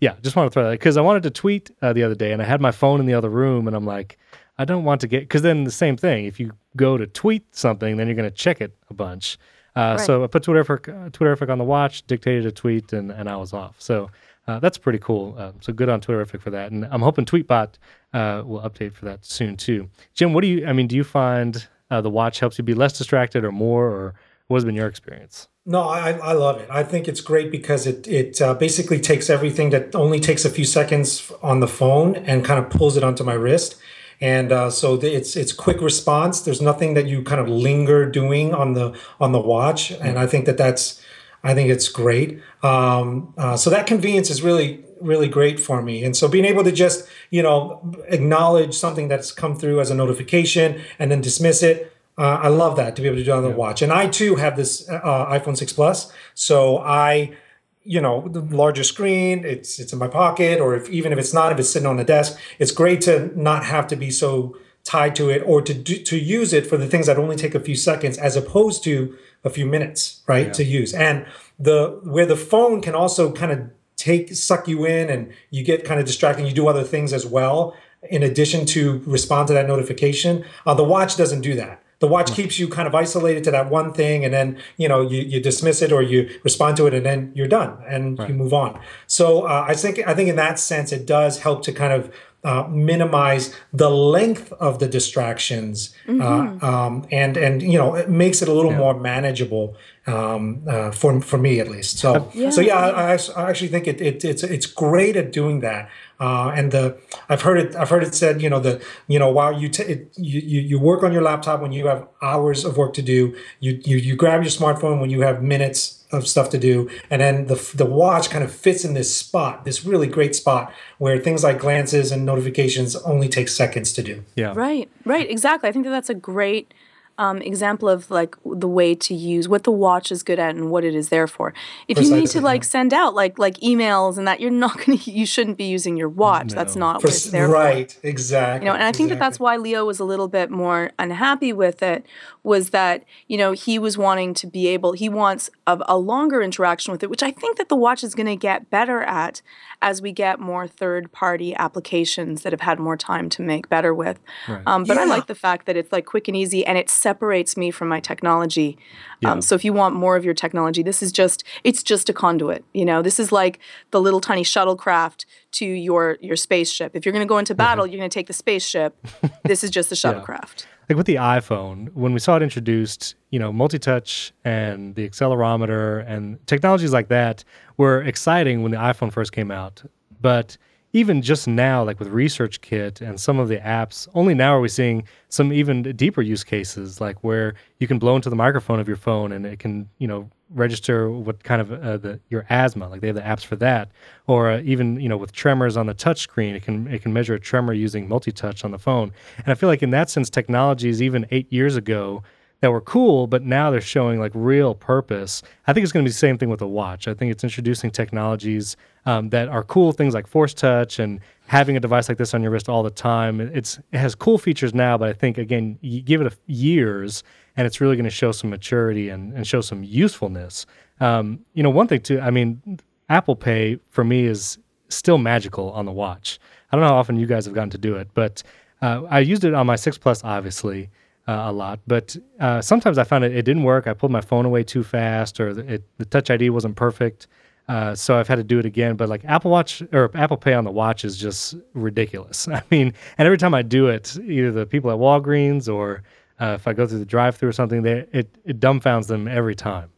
yeah, just want to throw that because I wanted to tweet uh, the other day and I had my phone in the other room and I'm like, I don't want to get because then the same thing. If you go to tweet something, then you're going to check it a bunch. Uh, So I put Twitterrific, uh, Twitterrific on the watch, dictated a tweet, and, and I was off. So uh, that's pretty cool. Uh, so good on Twitterrific for that. And I'm hoping Tweetbot uh, will update for that soon too. Jim, what do you? I mean, do you find uh, the watch helps you be less distracted or more, or what has been your experience? No, I, I love it. I think it's great because it it uh, basically takes everything that only takes a few seconds on the phone and kind of pulls it onto my wrist. And uh, so it's it's quick response. There's nothing that you kind of linger doing on the on the watch, and I think that that's I think it's great. Um, uh, so that convenience is really really great for me. And so being able to just you know acknowledge something that's come through as a notification and then dismiss it. Uh, I love that to be able to do it on the watch. And I too have this uh, iPhone 6 Plus, so I, you know, the larger screen. It's it's in my pocket, or if even if it's not, if it's sitting on the desk, it's great to not have to be so tied to it, or to do, to use it for the things that only take a few seconds, as opposed to a few minutes, right, to use. And the where the phone can also kind of take suck you in, and you get kind of distracted. You do other things as well in addition to respond to that notification. Uh, the watch doesn't do that. The watch keeps you kind of isolated to that one thing, and then you know you, you dismiss it or you respond to it, and then you're done and right. you move on. So uh, I think I think in that sense it does help to kind of uh, minimize the length of the distractions, uh, mm-hmm. uh, um, and and you know it makes it a little yeah. more manageable um, uh, for for me at least. So yeah. so yeah, I, I, actually think it, it it's it's great at doing that. Uh, and the I've heard it I've heard it said you know the you know while you, t- it, you you work on your laptop when you have hours of work to do you you you grab your smartphone when you have minutes of stuff to do. And then the, the watch kind of fits in this spot, this really great spot where things like glances and notifications only take seconds to do. Yeah. Right, right, exactly. I think that that's a great um, example of like the way to use what the watch is good at and what it is there for. If Precisely, you need to like send out like like emails and that, you're not gonna you shouldn't be using your watch. No. That's not for, what it's there right, for. exactly. You know, and I think exactly. that that's why Leo was a little bit more unhappy with it. Was that you know he was wanting to be able he wants a, a longer interaction with it, which I think that the watch is going to get better at as we get more third party applications that have had more time to make better with. Right. Um, but yeah. I like the fact that it's like quick and easy and it separates me from my technology. Yeah. Um, so if you want more of your technology, this is just it's just a conduit. You know, this is like the little tiny shuttlecraft to your your spaceship. If you're going to go into battle, mm-hmm. you're going to take the spaceship. this is just the shuttlecraft. Yeah like with the iPhone, when we saw it introduced, you know, multi-touch and the accelerometer and technologies like that were exciting when the iPhone first came out. But even just now, like with Research Kit and some of the apps, only now are we seeing some even deeper use cases, like where you can blow into the microphone of your phone and it can, you know, register what kind of uh, the your asthma. Like they have the apps for that, or uh, even you know with tremors on the touch screen, it can it can measure a tremor using multi-touch on the phone. And I feel like in that sense, technologies even eight years ago that were cool, but now they're showing like real purpose. I think it's going to be the same thing with a watch. I think it's introducing technologies um, that are cool, things like Force Touch and having a device like this on your wrist all the time. It's it has cool features now, but I think again, you give it a, years, and it's really going to show some maturity and, and show some usefulness. Um, you know, one thing too. I mean, Apple Pay for me is still magical on the watch. I don't know how often you guys have gotten to do it, but uh, I used it on my six plus, obviously uh, a lot. But uh, sometimes I found it, it didn't work. I pulled my phone away too fast, or the, it, the Touch ID wasn't perfect. Uh, so I've had to do it again. But like Apple Watch or Apple Pay on the watch is just ridiculous. I mean, and every time I do it, either the people at Walgreens or uh, if I go through the drive-through or something, they, it it dumbfounds them every time.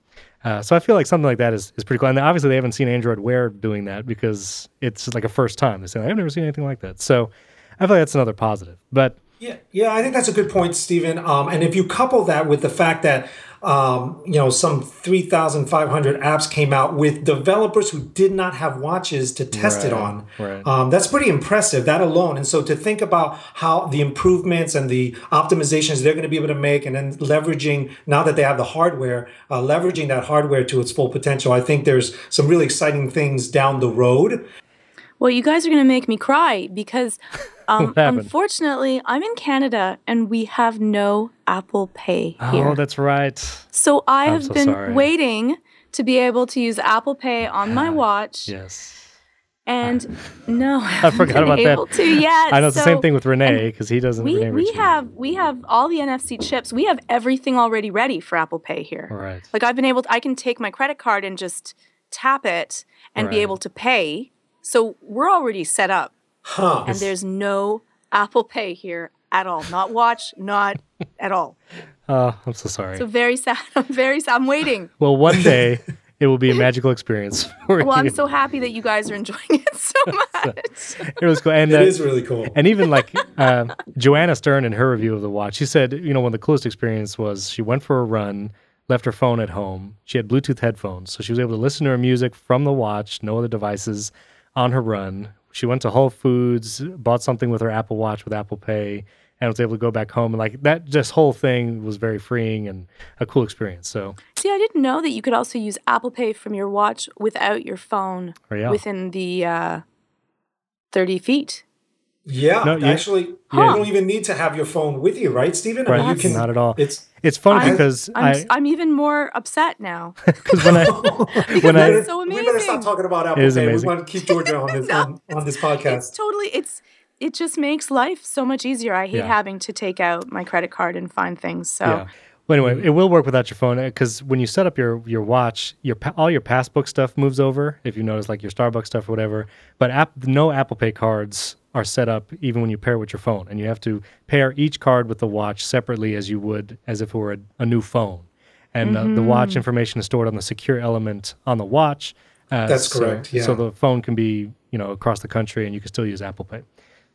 Uh, so I feel like something like that is, is pretty cool. And obviously they haven't seen Android Wear doing that because it's like a first time. They say I've never seen anything like that. So I feel like that's another positive. But yeah, yeah, I think that's a good point, Stephen. Um, and if you couple that with the fact that um, you know some 3,500 apps came out with developers who did not have watches to test right, it on, right. um, that's pretty impressive. That alone, and so to think about how the improvements and the optimizations they're going to be able to make, and then leveraging now that they have the hardware, uh, leveraging that hardware to its full potential, I think there's some really exciting things down the road. Well, you guys are going to make me cry because um, unfortunately, I'm in Canada and we have no Apple Pay oh, here. Oh, that's right. So I I'm have so been sorry. waiting to be able to use Apple Pay on my watch. Yes. And no, I forgot about able that. To yet. I know it's so, the same thing with Renee because he doesn't. We we have we have all the NFC chips. We have everything already ready for Apple Pay here. Right. Like I've been able. To, I can take my credit card and just tap it and right. be able to pay. So we're already set up. Huh. And there's no Apple Pay here at all. Not watch, not at all. Oh, I'm so sorry. So very sad. I'm very sad. I'm waiting. Well, one day it will be a magical experience. well, you. I'm so happy that you guys are enjoying it so much. it was cool. And, uh, is really cool. And even like uh, Joanna Stern in her review of the watch, she said, you know, one of the coolest experience was she went for a run, left her phone at home. She had Bluetooth headphones, so she was able to listen to her music from the watch, no other devices on her run she went to Whole Foods, bought something with her Apple Watch with Apple Pay, and was able to go back home. And like that, just whole thing was very freeing and a cool experience. So, see, I didn't know that you could also use Apple Pay from your watch without your phone oh, yeah. within the uh, 30 feet. Yeah, no, you, actually, yeah. you don't even need to have your phone with you, right, Stephen? Right, I mean, you can, not at all. It's it's funny I'm, because I'm, I, I'm even more upset now because when I because when I, so amazing. We better stop talking about Apple Pay. We want to keep Georgia on this no, on, on, this podcast. It's totally it's it just makes life so much easier. I hate Yeah. having to take out my credit card and find things. So Yeah. But anyway, it will work without your phone because when you set up your your watch, your all your passbook stuff moves over. If you notice, like your Starbucks stuff or whatever. But app, no Apple Pay cards are set up even when you pair with your phone, and you have to pair each card with the watch separately as you would as if it were a, a new phone. And uh, the watch information is stored on the secure element on the watch. Uh, That's so- correct, So the phone can be you know across the country, and you can still use Apple Pay.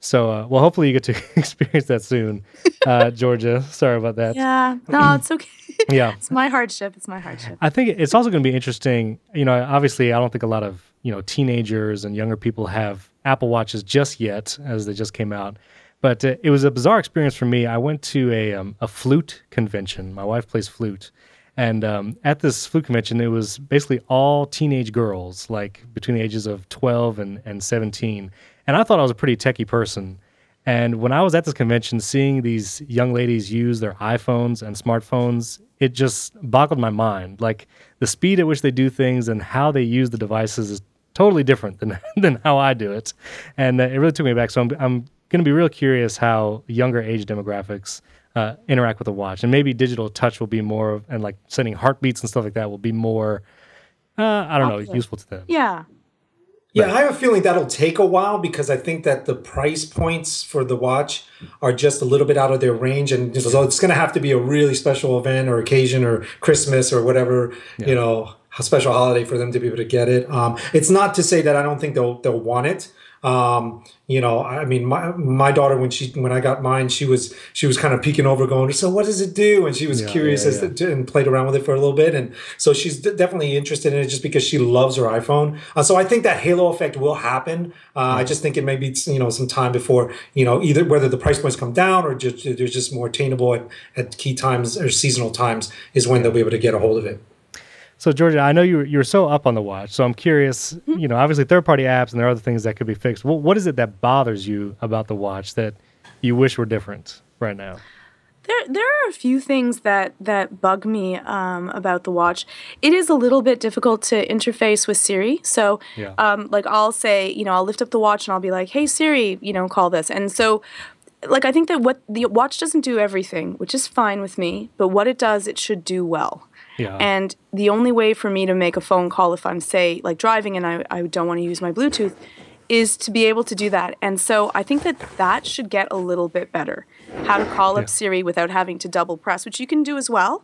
So, uh, well, hopefully you get to experience that soon, uh, Georgia. Sorry about that. yeah, no, it's okay. Yeah. it's my hardship. It's my hardship. I think it's also going to be interesting. You know, obviously, I don't think a lot of you know teenagers and younger people have Apple Watches just yet, as they just came out. But uh, it was a bizarre experience for me. I went to a um, a flute convention. My wife plays flute, and um, at this flute convention, it was basically all teenage girls, like between the ages of twelve and and seventeen. And I thought I was a pretty techie person. And when I was at this convention, seeing these young ladies use their iPhones and smartphones, it just boggled my mind. Like the speed at which they do things and how they use the devices is totally different than than how I do it, and uh, it really took me back. So I'm I'm going to be real curious how younger age demographics uh, interact with the watch, and maybe digital touch will be more of, and like sending heartbeats and stuff like that will be more. Uh, I don't know, useful to them. Yeah. Yeah, I have a feeling that'll take a while because I think that the price points for the watch are just a little bit out of their range, and so it's going to have to be a really special event or occasion or Christmas or whatever you know a special holiday for them to be able to get it. Um, it's not to say that I don't think they'll they'll want it. Um, you know, I mean, my my daughter when she when I got mine, she was she was kind of peeking over, going, "So what does it do?" And she was Yeah, curious yeah, as yeah. to, and played around with it for a little bit, and so she's d- definitely interested in it just because she loves her iPhone. Uh, so I think that halo effect will happen. Uh, I just think it may be you know some time before you know either whether the price points come down or just they're just more attainable at, at key times or seasonal times is when they'll be able to get a hold of it. So Georgia, I know you you're so up on the watch, so I'm curious. You know, obviously third party apps and there are other things that could be fixed. What what is it that bothers you about the watch that you wish were different right now? There, there are a few things that that bug me um, about the watch. It is a little bit difficult to interface with Siri. So, Yeah. um, like I'll say, you know, I'll lift up the watch and I'll be like, "Hey Siri, you know, call this." And so, like I think that what the watch doesn't do everything, which is fine with me. But what it does, it should do well. Yeah. And the only way for me to make a phone call if I'm, say, like driving and I, I don't want to use my Bluetooth is to be able to do that. And so I think that that should get a little bit better. How to call Yeah. up Siri without having to double press, which you can do as well.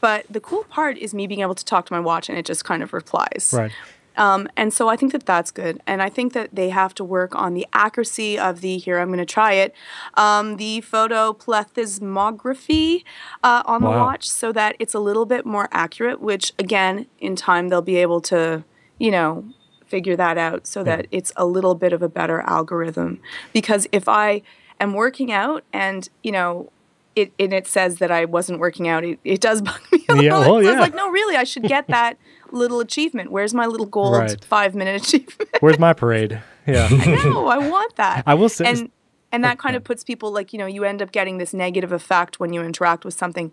But the cool part is me being able to talk to my watch and it just kind of replies. right. Um, and so I think that that's good. And I think that they have to work on the accuracy of the, here, I'm going to try it, um, the photoplethysmography uh, on the watch so that it's a little bit more accurate, which again, in time, they'll be able to, you know, figure that out so that it's a little bit of a better algorithm. Because if I am working out and, you know, it, and it says that I wasn't working out, it, it does bug me a Yeah, little. well, So I yeah. was like, no, really, I should get that little achievement. Where's my little gold Right. five minute achievement? Where's my parade? Yeah. no, I want that. I will say- and and that kind of puts people like you know you end up getting this negative effect when you interact with something.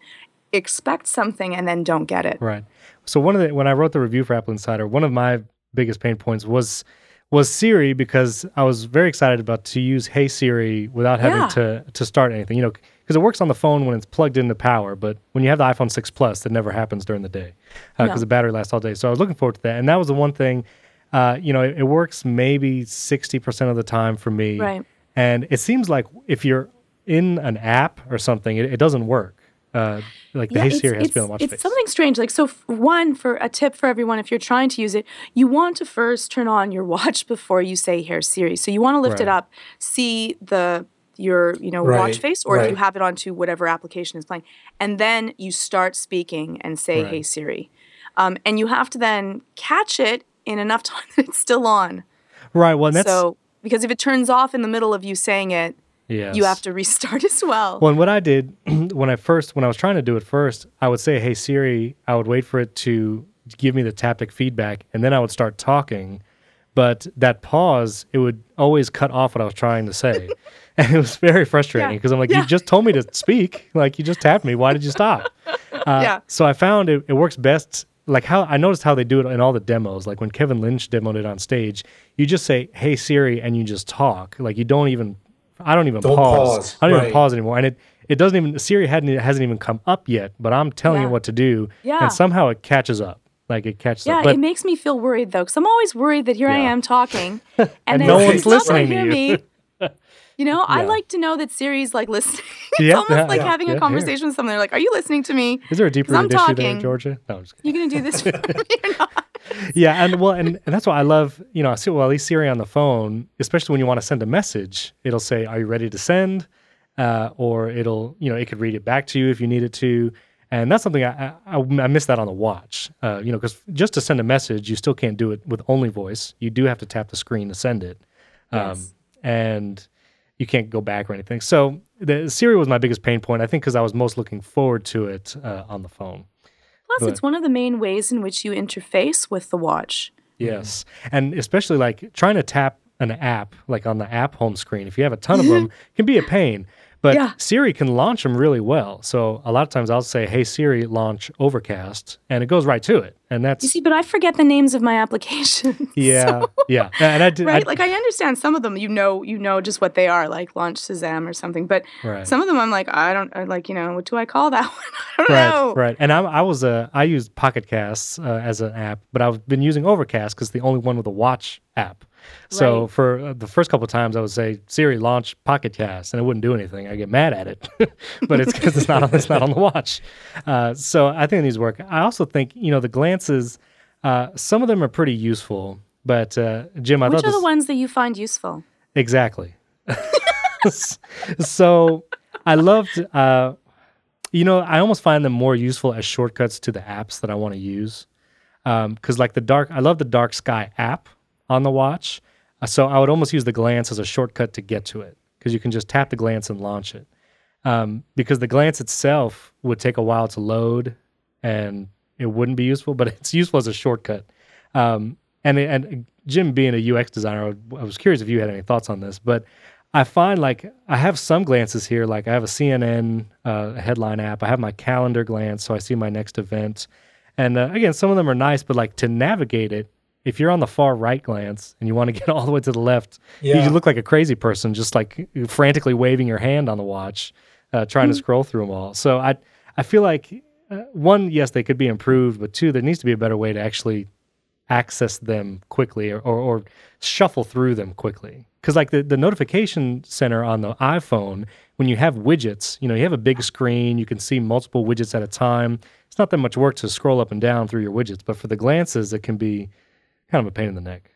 Expect something and then don't get it. Right. So one of the when I wrote the review for Apple Insider, one of my biggest pain points was was Siri because I was very excited about to use Hey Siri without having Yeah. to to start anything. You know, because it works on the phone when it's plugged into power, but when you have the iPhone 6 Plus, that never happens during the day because No. the battery lasts all day. So I was looking forward to that, and that was the one thing. Uh, you know, it, it works maybe sixty percent of the time for me. Right. And it seems like if you're in an app or something, it, it doesn't work. Uh, like the Hey it's, Siri has to be on watch it's face. something strange. Like so, f- one for a tip for everyone: if you're trying to use it, you want to first turn on your watch before you say "Here Siri." So you want to lift it up, see the your you know Right, watch face, or if you have it onto whatever application is playing, and then you start speaking and say Right. "Hey Siri," um, and you have to then catch it in enough time that it's still on. Right. Well, that's so because if it turns off in the middle of you saying it, yes. you have to restart as well. Well, and what I did when I first, when I was trying to do it first, I would say, "Hey Siri," I would wait for it to give me the taptic feedback, and then I would start talking. But that pause, it would always cut off what I was trying to say, and it was very frustrating Yeah. because I'm like, Yeah. "You just told me to speak, like you just tapped me. Why did you stop?" Uh, Yeah. So I found it, it works best. Like how I noticed how they do it in all the demos. Like when Kevin Lynch demoed it on stage, you just say, "Hey Siri," and you just talk. Like you don't even I don't even Don't pause. pause, I don't right. even pause anymore. And it it doesn't even Siri hadn't it hasn't even come up yet, but I'm telling Yeah. it what to do, Yeah. and somehow it catches up. Like it catches Yeah, up. But it makes me feel worried though, because I'm always worried that here I am talking, and, And no one's listening to you. Me. You know, I like to know that Siri's like listening. it's Yeah, almost yeah, like yeah, having yeah, a conversation with someone. They're like, "Are you listening to me? is there a deeper issue there, talking. Georgia? No, I'm just kidding. You gonna do this? for me or not?" yeah, and well, and, and that's why I love, you know, I see well at least Siri on the phone, especially when you want to send a message, it'll say, "Are you ready to send?" Uh, or it'll, you know, it could read it back to you if you need it to, and that's something I I, I miss that on the watch, uh, you know, because just to send a message, you still can't do it with only voice. You do have to tap the screen to send it, um, Yes. and you can't go back or anything. So the Siri was my biggest pain point, I think, because I was most looking forward to it uh, on the phone. Plus, it's one of the main ways in which you interface with the watch. Yes. And especially like trying to tap an app, like on the app home screen, if you have a ton of them, can be a pain. But Yeah. Siri can launch them really well. So a lot of times I'll say, hey, Siri, launch Overcast, and it goes right to it. And that's, You see, but I forget the names of my applications. yeah, yeah. And I did, right? I, like I understand some of them. You know, you know just what they are, like launch Shazam or something. But Right. some of them, I'm like, I don't uh, like. You know, what do I call that one? I don't right, know. right. And I, I was a, I used Pocket Casts uh, as an app, but I've been using Overcast because the only one with a watch app. So Right. for uh, the first couple of times, I would say Siri launch Pocket Cast, and it wouldn't do anything. I get mad at it, but it's because it's not on, it's not on the watch. Uh, so I think it needs work. I also think you know the glances. Uh, some of them are pretty useful, but uh, Jim, I Which thought are this, the ones that you find useful? Exactly. so I loved, uh, you know, I almost find them more useful as shortcuts to the apps that I want to use. Because, like the dark, I love the Dark Sky app on the watch. Uh, So I would almost use the glance as a shortcut to get to it because you can just tap the glance and launch it. Um, because the glance itself would take a while to load and it wouldn't be useful, but it's useful as a shortcut. Um, and and Jim, being a UX designer, I was curious if you had any thoughts on this, but I find like I have some glances here. Like I have a CNN uh, headline app. I have my calendar glance, so I see my next event. And uh, again, some of them are nice, but like to navigate it, if you're on the far right glance and you want to get all the way to the left, Yeah. you look like a crazy person, just like frantically waving your hand on the watch, uh, trying to scroll through them all. So I I feel like uh, one, yes, they could be improved, but two, there needs to be a better way to actually access them quickly or, or, or shuffle through them quickly. Because like the, the notification center on the iPhone, when you have widgets, you know, you have a big screen, you can see multiple widgets at a time. It's not that much work to scroll up and down through your widgets, but for the glances, it can be kind of a pain in the neck.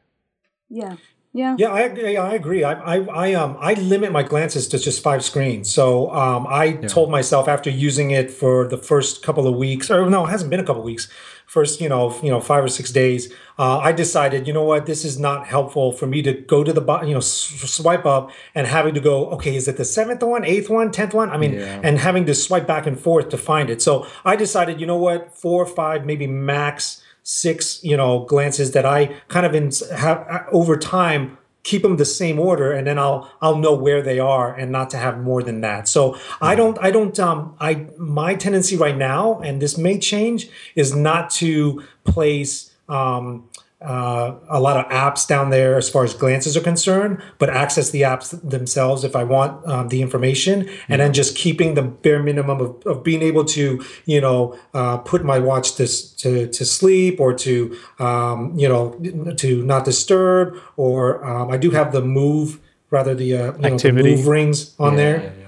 Yeah. Yeah. Yeah, I agree. Yeah, I agree. I, I, I, um, I limit my glances to just five screens. So, um, I told myself after using it for the first couple of weeks, or no, it hasn't been a couple of weeks. First, you know, you know, five or six days. Uh, I decided, you know what, this is not helpful for me to go to the, bo- you know, s- swipe up and having to go, okay, is it the seventh one, eighth one, tenth one? I mean, Yeah. and having to swipe back and forth to find it. So I decided, you know what, four, or five, maybe max six, you know, glances that I kind of in, have over time keep them the same order and then I'll I'll know where they are and not to have more than that. So I don't I don't um I my tendency right now and this may change is not to place um uh, a lot of apps down there as far as glances are concerned, but access the apps themselves if I want um, the information, and then just keeping the bare minimum of, of being able to, you know, uh, put my watch to, to to sleep or to, um, you know, to not disturb, or um, I do have the move rather the uh, you know, the Activity. move rings on Yeah, there yeah, yeah.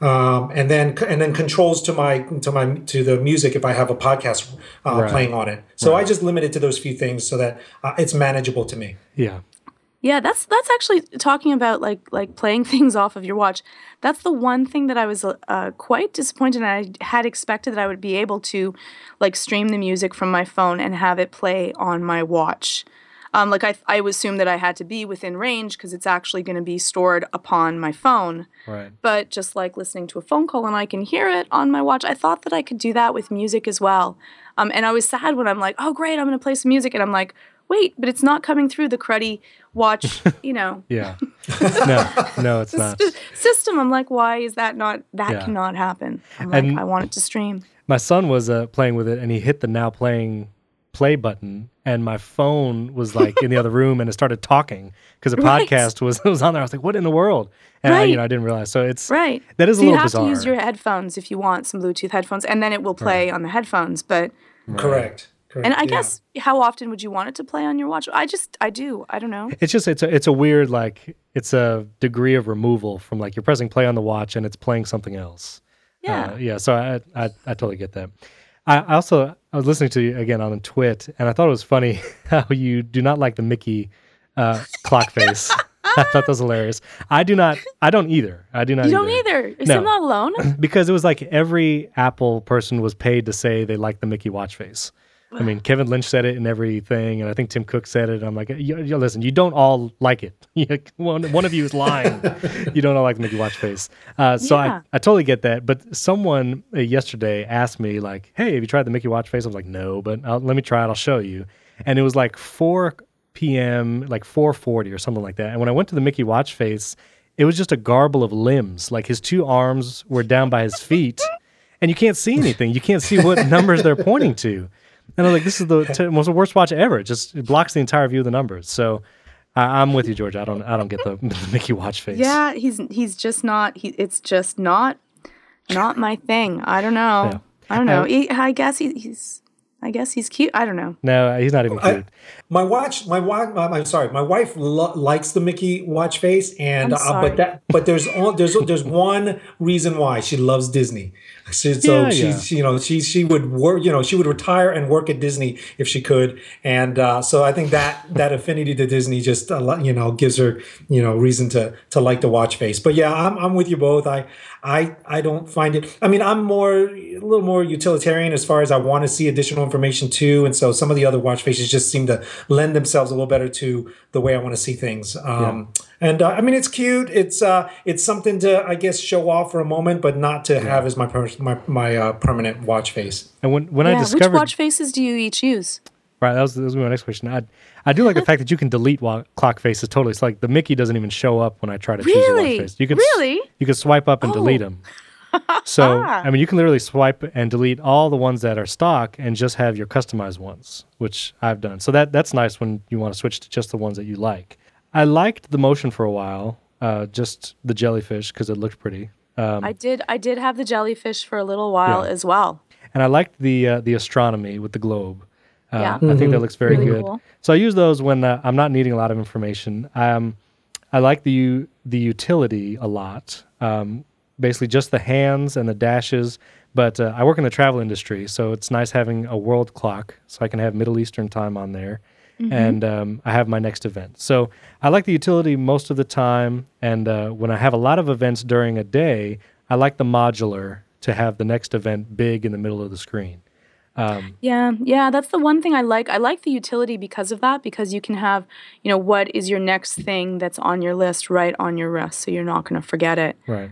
Um, and then and then controls to my to my to the music if I have a podcast uh, Right. playing on it. So I just limit it to those few things so that uh, it's manageable to me. Yeah. Yeah, that's that's actually talking about like like playing things off of your watch. That's the one thing that I was uh, quite disappointed. in. I had expected that I would be able to like stream the music from my phone and have it play on my watch. Um, like I I assumed that I had to be within range because it's actually going to be stored upon my phone. Right. But just like listening to a phone call and I can hear it on my watch, I thought that I could do that with music as well. Um, and I was sad when I'm like, oh great, I'm going to play some music, and I'm like, wait, but it's not coming through the cruddy watch, you know, Yeah. no, no, it's not. system. I'm like, why is that not? That Yeah. cannot happen. I'm like, And- I want it to stream. My son was uh, playing with it and he hit the now playing play button and my phone was like in the other room and it started talking because a Right. podcast was was on there. I was like, "What in the world?" And I, you know, I didn't realize. So it's Right. that is so a you have bizarre. to use your headphones if you want some Bluetooth headphones, and then it will play on the headphones. But Correct. Correct. and I yeah. guess how often would you want it to play on your watch? I just I do. I don't know. It's just it's a it's a weird like it's a degree of removal from like you're pressing play on the watch and it's playing something else. Yeah. Uh, yeah. So I, I I totally get that. I also I was listening to you again on a Twit and I thought it was funny how you do not like the Mickey uh, clock face. I thought that was hilarious. I do not. I don't either. I do not. you don't either. Is No. Not alone? because it was like every Apple person was paid to say they like the Mickey watch face. I mean, Kevin Lynch said it in everything, and I think Tim Cook said it. I'm like, yo, yo, listen, you don't all like it. One, one of you is lying. you don't all like the Mickey watch face. Uh, so Yeah. I, I totally get that. But someone uh, yesterday asked me, like, hey, have you tried the Mickey watch face? I was like, no, but I'll, let me try it. I'll show you. And it was like 4 p.m., like 4:40 or something like that. And when I went to the Mickey watch face, it was just a garble of limbs. Like his two arms were down by his feet, and you can't see anything. You can't see what numbers they're pointing to. And I was like, this is the t- most worst watch ever. It just it blocks the entire view of the numbers. So I, I'm with you, George. I don't I don't get the, the Mickey watch face. Yeah, he's he's just not. He it's just not not my thing. I don't know. Yeah. I don't know. Uh, He, I guess he, he's. I guess he's cute. I don't know. No, he's not even I- cute. My watch, my wife, I'm sorry, my wife lo- likes the Mickey watch face, and I'm uh, but that, but there's on, there's there's one reason why she loves Disney. She, so Yeah, she, yeah. she, you know, she she would work, you know, she would retire and work at Disney if she could, and uh, so I think that that affinity to Disney just uh, you know gives her you know reason to to like the watch face. But yeah, I'm I'm with you both. I I I don't find it. I mean, I'm more a little more utilitarian as far as I want to see additional information too, and so some of the other watch faces just seem to lend themselves a little better to the way I want to see things. Um, And uh, I mean, it's cute. It's uh, it's something to I guess show off for a moment, but not to have as my per- my my uh, permanent watch face. And when when I yeah. Which discovered watch faces do you each use? right, that was, that was my next question. I I do like the fact that you can delete wa- clock faces totally. It's like the Mickey doesn't even show up when I try to choose a watch face. You can Really? you can swipe up and delete Oh. them. So I mean, you can literally swipe and delete all the ones that are stock and just have your customized ones, which I've done. So that that's nice when you want to switch to just the ones that you like. I liked the motion for a while, uh, just the jellyfish because it looked pretty. Um, I did. I did have the jellyfish for a little while Yeah. as well. and I liked the uh, the astronomy with the globe. Uh, Yeah. I think that looks very Really good. cool. So I use those when uh, I'm not needing a lot of information. Um, I like the u- the utility a lot. Um, basically, just the hands and the dashes. But uh, I work in the travel industry, so it's nice having a world clock, so I can have Middle Eastern time on there, and um, I have my next event. So I like the utility most of the time. And uh, when I have a lot of events during a day, I like the modular to have the next event big in the middle of the screen. Um, Yeah, yeah, that's the one thing I like. I like the utility because of that, because you can have, you know, what is your next thing that's on your list right on your wrist, so you're not going to forget it. right.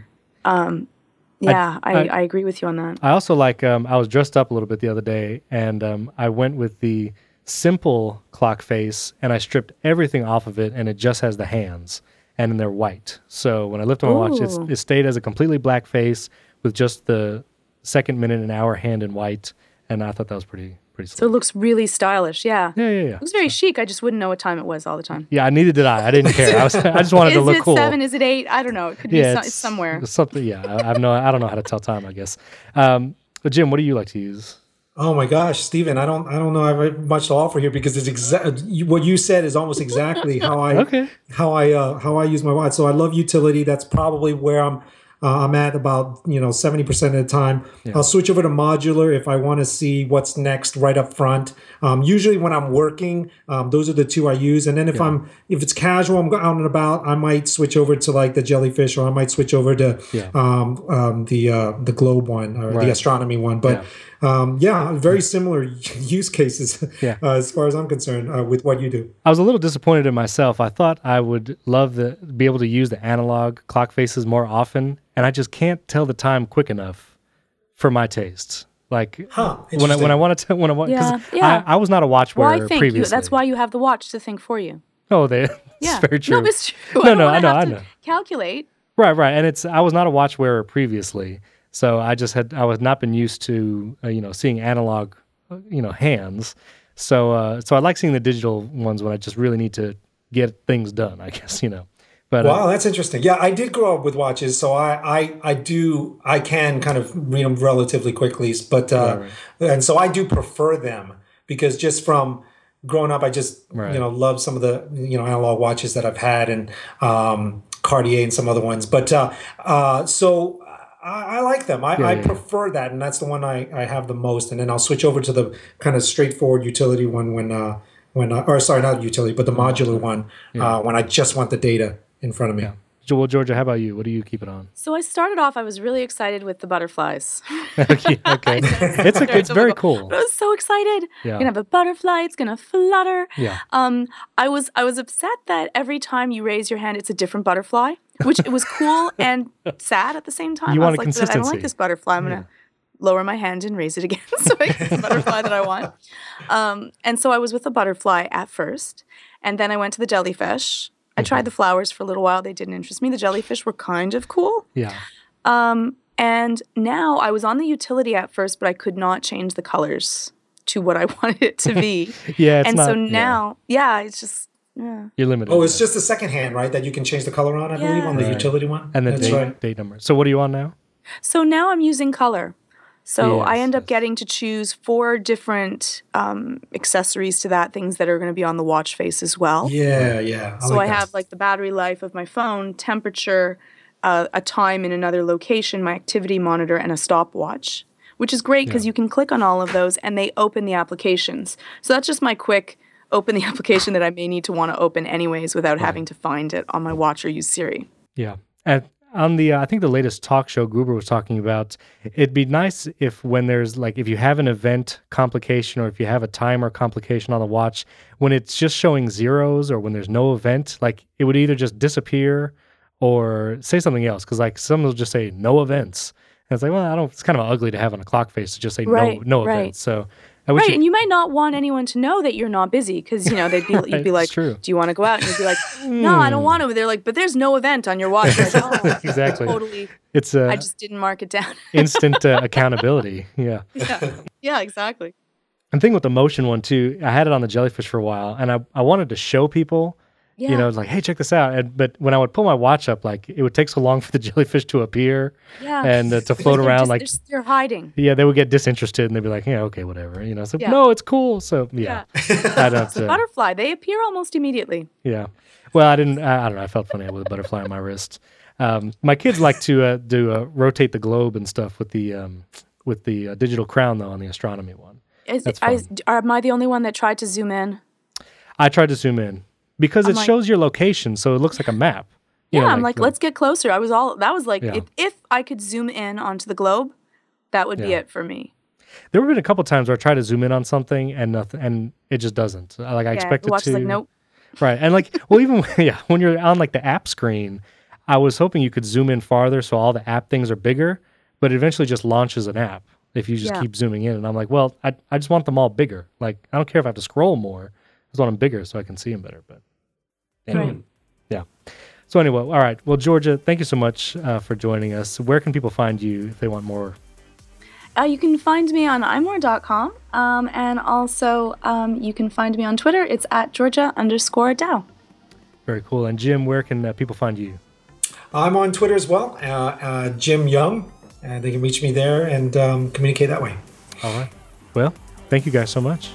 Yeah, I, I- I, agree with you on that. I also like. Um, I was dressed up a little bit the other day, and um, I went with the simple clock face, and I stripped everything off of it, and it just has the hands, and they're white. So when I lifted my watch, it's, it stayed as a completely black face with just the second, minute, and hour hand in white, and I thought that was pretty pretty. So it looks really stylish. Yeah. yeah, yeah, yeah. It looks very chic. I just wouldn't know what time it was all the time. Yeah, neither did I. I didn't care. I, was, I just wanted to look cool. Is it seven? Is it eight? I don't know. It could be yeah, so- it's somewhere. something. Yeah, I, I have no. I don't know how to tell time. I guess. Um, but Jim, what do you like to use? Oh my gosh, Stephen, I don't I don't know I have much to offer here because it's exact what you said is almost exactly how I Okay. how I uh, how I use my watch. So I love utility. That's probably where I'm uh, I'm at about you know seventy percent of the time. I'll switch over to modular if I want to see what's next right up front. Um, usually when I'm working, um, those are the two I use. And then if I'm if it's casual, I'm out and about, I might switch over to like the jellyfish, or I might switch over to Yeah. um, um, the uh, the globe one or Right. the astronomy one. But um, yeah, very similar use cases Yeah. uh, as far as I'm concerned uh, with what you do. I was a little disappointed in myself. I thought I would love to be able to use the analog clock faces more often, and I just can't tell the time quick enough for my tastes. Like Huh, when I when I interesting. want to when I want because Yeah, yeah. I, I was not a watch Well, wearer I think you, previously. that's why you have the watch to think for you. Oh, they. Yeah. it's very true. No, it's true. No, don't no, wanna I know, have I to know. Calculate. Right, right, and it's I was not a watch wearer previously, so I just had I was not been used to uh, you know seeing analog, uh, you know hands, So uh, so I like seeing the digital ones when I just really need to get things done. I guess you know. But uh, wow, that's interesting. Yeah, I did grow up with watches, so I I, I do I can kind of read them relatively quickly, but uh, Right, right. and so I do prefer them because just from growing up, I just Right. you know love some of the you know analog watches that I've had and um, Cartier and some other ones. But uh, uh, so I, I like them. I, Yeah, I yeah, yeah. prefer that, and that's the one I, I have the most. And then I'll switch over to the kind of straightforward utility one when uh, when uh, or sorry, not utility, but the modular one uh, when I just want the data in front of me. Jo- well, Georgia, how about you? What do you keep it on? So I started off. I was really excited with the butterflies. okay, okay. it's a, it's very cool. I was so excited. Yeah. You're gonna have a butterfly. It's gonna flutter. Yeah. Um, I was I was upset that every time you raise your hand, it's a different butterfly, which it was cool and sad at the same time. You I was like, I don't like this butterfly. I'm gonna lower my hand and raise it again so I get the butterfly that I want. Um, and so I was with the butterfly at first, and then I went to the jellyfish. I Mm-hmm. tried the flowers for a little while. They didn't interest me. The jellyfish were kind of cool. Yeah. Um, and now I was on the utility at first, but I could not change the colors to what I wanted it to be. Yeah. And not, so yeah. now, yeah, it's just yeah. you're limited. Oh, it's just the second hand, right? That you can change the color on, I believe, on the Right. utility one. and the That's date, right. date number. So what are you on now? So now I'm using color. So I end up yes. getting to choose four different um, accessories to that, things that are going to be on the watch face as well. Yeah, yeah. so like I that. have like the battery life of my phone, temperature, uh, a time in another location, my activity monitor, and a stopwatch, which is great because you can click on all of those and they open the applications. So that's just my quick open the application that I may need to want to open anyways without having to find it on my watch or use Siri. Yeah. And on the, uh, I think the latest talk show Gruber was talking about, it'd be nice if when there's like, if you have an event complication or if you have a timer complication on the watch, when it's just showing zeros or when there's no event, like it would either just disappear or say something else. Cause like some will just say no events. And it's like, well, I don't, it's kind of ugly to have on a clock face to just say Right, no, no right. events. So Right, it- and you might not want anyone to know that you're not busy because you know they'd be you'd be like. "Do you want to go out?" And you'd be like, "No, I don't want to." They're like, "But there's no event on your watch." Like, oh, Exactly. Totally. it's uh, I just didn't mark it down. instant uh, accountability. Yeah. yeah. yeah, exactly. And thing with the motion one too, I had it on the jellyfish for a while, and I, I wanted to show people, Yeah. you know, like, hey, check this out. And, but when I would pull my watch up, like, it would take so long for the jellyfish to appear yeah. and uh, to float around. just- like, they're, just- they're hiding. yeah, they would get disinterested and they'd be like, yeah, okay, whatever, you know. So Yeah. no, it's cool. So yeah, I don't. The Uh, butterfly, they appear almost immediately. yeah. Well, I didn't. I, I don't know. I felt funny with a butterfly on my wrist. Um, my kids like to uh, do uh, rotate the globe and stuff with the um, with the uh, digital crown though on the astronomy one. Is, That's I, am I the only one that tried to zoom in? I tried to zoom in because I'm it like- shows your location, so it looks like a map. You Yeah, know, I'm like, the- let's get closer. I was all that was like, Yeah. if if I could zoom in onto the globe, that would be it for me. There have been a couple times where I try to zoom in on something and nothing, and it just doesn't. Like I yeah, expect it watch to. like, nope. Right, and like, well, even yeah, when you're on like the app screen, I was hoping you could zoom in farther so all the app things are bigger, but it eventually just launches an app if you just Yeah. keep zooming in. And I'm like, well, I I just want them all bigger. Like I don't care if I have to scroll more. I just want them bigger so I can see them better. But anyway, Right. yeah. So anyway, all right. Well, Georgia, thank you so much uh, for joining us. Where can people find you if they want more? Uh, you can find me on imore.com, um, and also um, you can find me on Twitter. It's at Georgia underscore Dow. Very cool. And Jim, where can uh, people find you? I'm on Twitter as well, uh, uh, Jim Young, and they can reach me there and um, communicate that way. All right. Well, thank you guys so much.